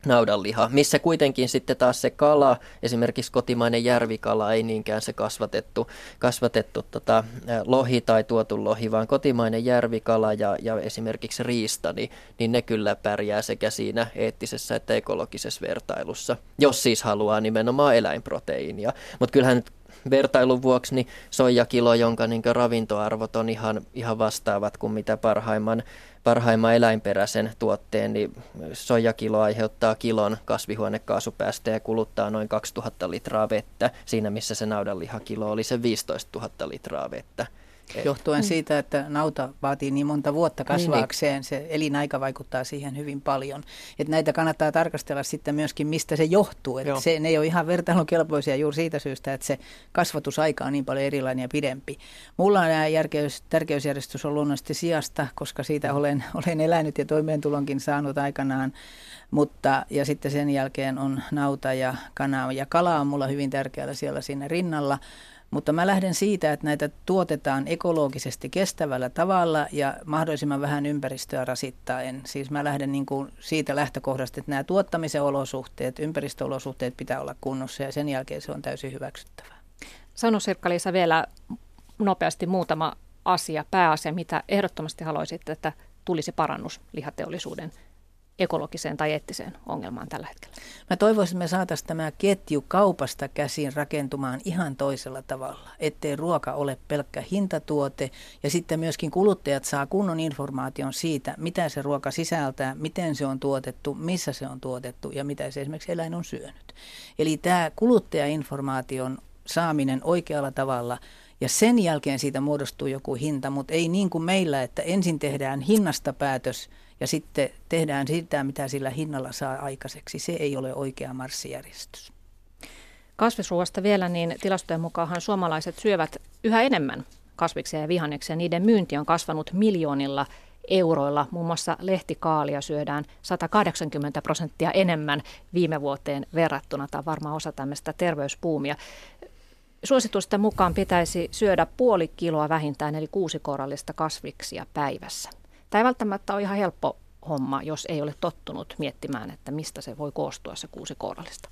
naudanliha, missä kuitenkin sitten taas se kala, esimerkiksi kotimainen järvikala, ei niinkään se kasvatettu, kasvatettu tota, lohi tai tuotu lohi, vaan kotimainen järvikala ja, ja esimerkiksi riista, niin, niin ne kyllä pärjää sekä siinä eettisessä että ekologisessa vertailussa, jos siis haluaa nimenomaan eläinproteiinia. Mutta kyllähän nyt vertailun vuoksi niin soijakilo, jonka niin ravintoarvot on ihan, ihan vastaavat kuin mitä parhaimman, parhaimman eläinperäisen tuotteen, niin soijakilo aiheuttaa kilon kasvihuonekaasupäästöjä ja kuluttaa noin 2000 litraa vettä, siinä missä se naudanlihakilo oli se 15 000 litraa vettä. Johtuen mm. siitä, että nauta vaatii niin monta vuotta niin, kasvaakseen, se elinaika vaikuttaa siihen hyvin paljon. Että näitä kannattaa tarkastella sitten myöskin, mistä se johtuu. Että se, ne ei ole ihan vertailukelpoisia juuri siitä syystä, että se kasvatusaika on niin paljon erilainen ja pidempi. Mulla on nämä järkeys, tärkeysjärjestys on luonnollisesti sijasta, koska siitä olen, olen elänyt ja toimeentulonkin saanut aikanaan. Mutta, ja sitten sen jälkeen on nauta ja kana. Ja kala on mulla hyvin tärkeällä siellä siinä rinnalla. Mutta mä lähden siitä, että näitä tuotetaan ekologisesti kestävällä tavalla ja mahdollisimman vähän ympäristöä rasittaen. Siis mä lähden niin kuin siitä lähtökohdasta, että nämä tuottamisen olosuhteet, ympäristöolosuhteet pitää olla kunnossa ja sen jälkeen se on täysin hyväksyttävää. Sano Sirkka-Liisa vielä nopeasti muutama asia, pääasia, mitä ehdottomasti haluaisit, että tulisi parannus lihateollisuuden ekologiseen tai eettiseen ongelmaan tällä hetkellä? Mä toivoisin, että me saataisiin tämä ketju kaupasta käsin rakentumaan ihan toisella tavalla, ettei ruoka ole pelkkä hintatuote ja sitten myöskin kuluttajat saa kunnon informaation siitä, mitä se ruoka sisältää, miten se on tuotettu, missä se on tuotettu ja mitä se esimerkiksi eläin on syönyt. Eli tämä kuluttajainformaation saaminen oikealla tavalla ja sen jälkeen siitä muodostuu joku hinta, mutta ei niin kuin meillä, että ensin tehdään hinnasta päätös – ja sitten tehdään sitä, mitä sillä hinnalla saa aikaiseksi. Se ei ole oikea marssijärjestys. Kasvisruoasta vielä, niin tilastojen mukaan suomalaiset syövät yhä enemmän kasviksia ja vihanneksia. Niiden myynti on kasvanut miljoonilla euroilla. Muun muassa lehtikaalia syödään 180 prosenttia enemmän viime vuoteen verrattuna. Tämä on varmaan osa tämmöistä terveyspuumia. Suositusten mukaan pitäisi syödä puoli kiloa vähintään, eli kuusi korallista kasviksia päivässä. Tämä ei välttämättä ole ihan helppo homma, jos ei ole tottunut miettimään, että mistä se voi koostua se kuusi kourallista.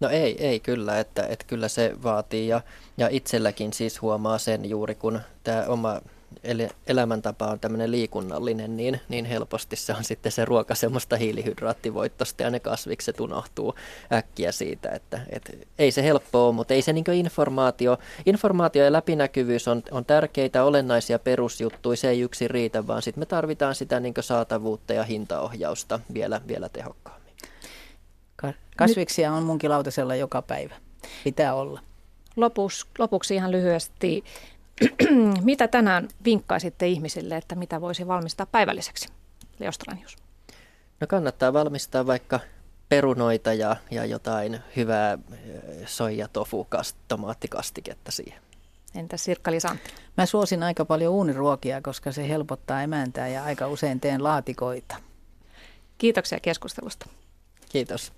No ei, ei kyllä, että, että kyllä se vaatii ja, ja itselläkin siis huomaa sen juuri kun tämä oma eli elämäntapa on tämmöinen liikunnallinen, niin, niin helposti se on sitten se ruoka semmoista hiilihydraattivoittosta ja ne kasvikset unohtuu äkkiä siitä, että et, ei se helppoa ole, mutta ei se niin informaatio, informaatio ja läpinäkyvyys on, on tärkeitä, olennaisia perusjuttuja, se ei yksin riitä, vaan sitten me tarvitaan sitä niin saatavuutta ja hintaohjausta vielä, vielä tehokkaammin. Kasviksia on munkin lautasella joka päivä. Pitää olla. Lopuksi, lopuksi ihan lyhyesti mitä tänään vinkkaisitte ihmisille, että mitä voisi valmistaa päivälliseksi? Leostranius. No kannattaa valmistaa vaikka perunoita ja, ja jotain hyvää soija tofu tomaattikastiketta siihen. Entä sirkka Mä suosin aika paljon uuniruokia, koska se helpottaa emäntää ja aika usein teen laatikoita. Kiitoksia keskustelusta. Kiitos.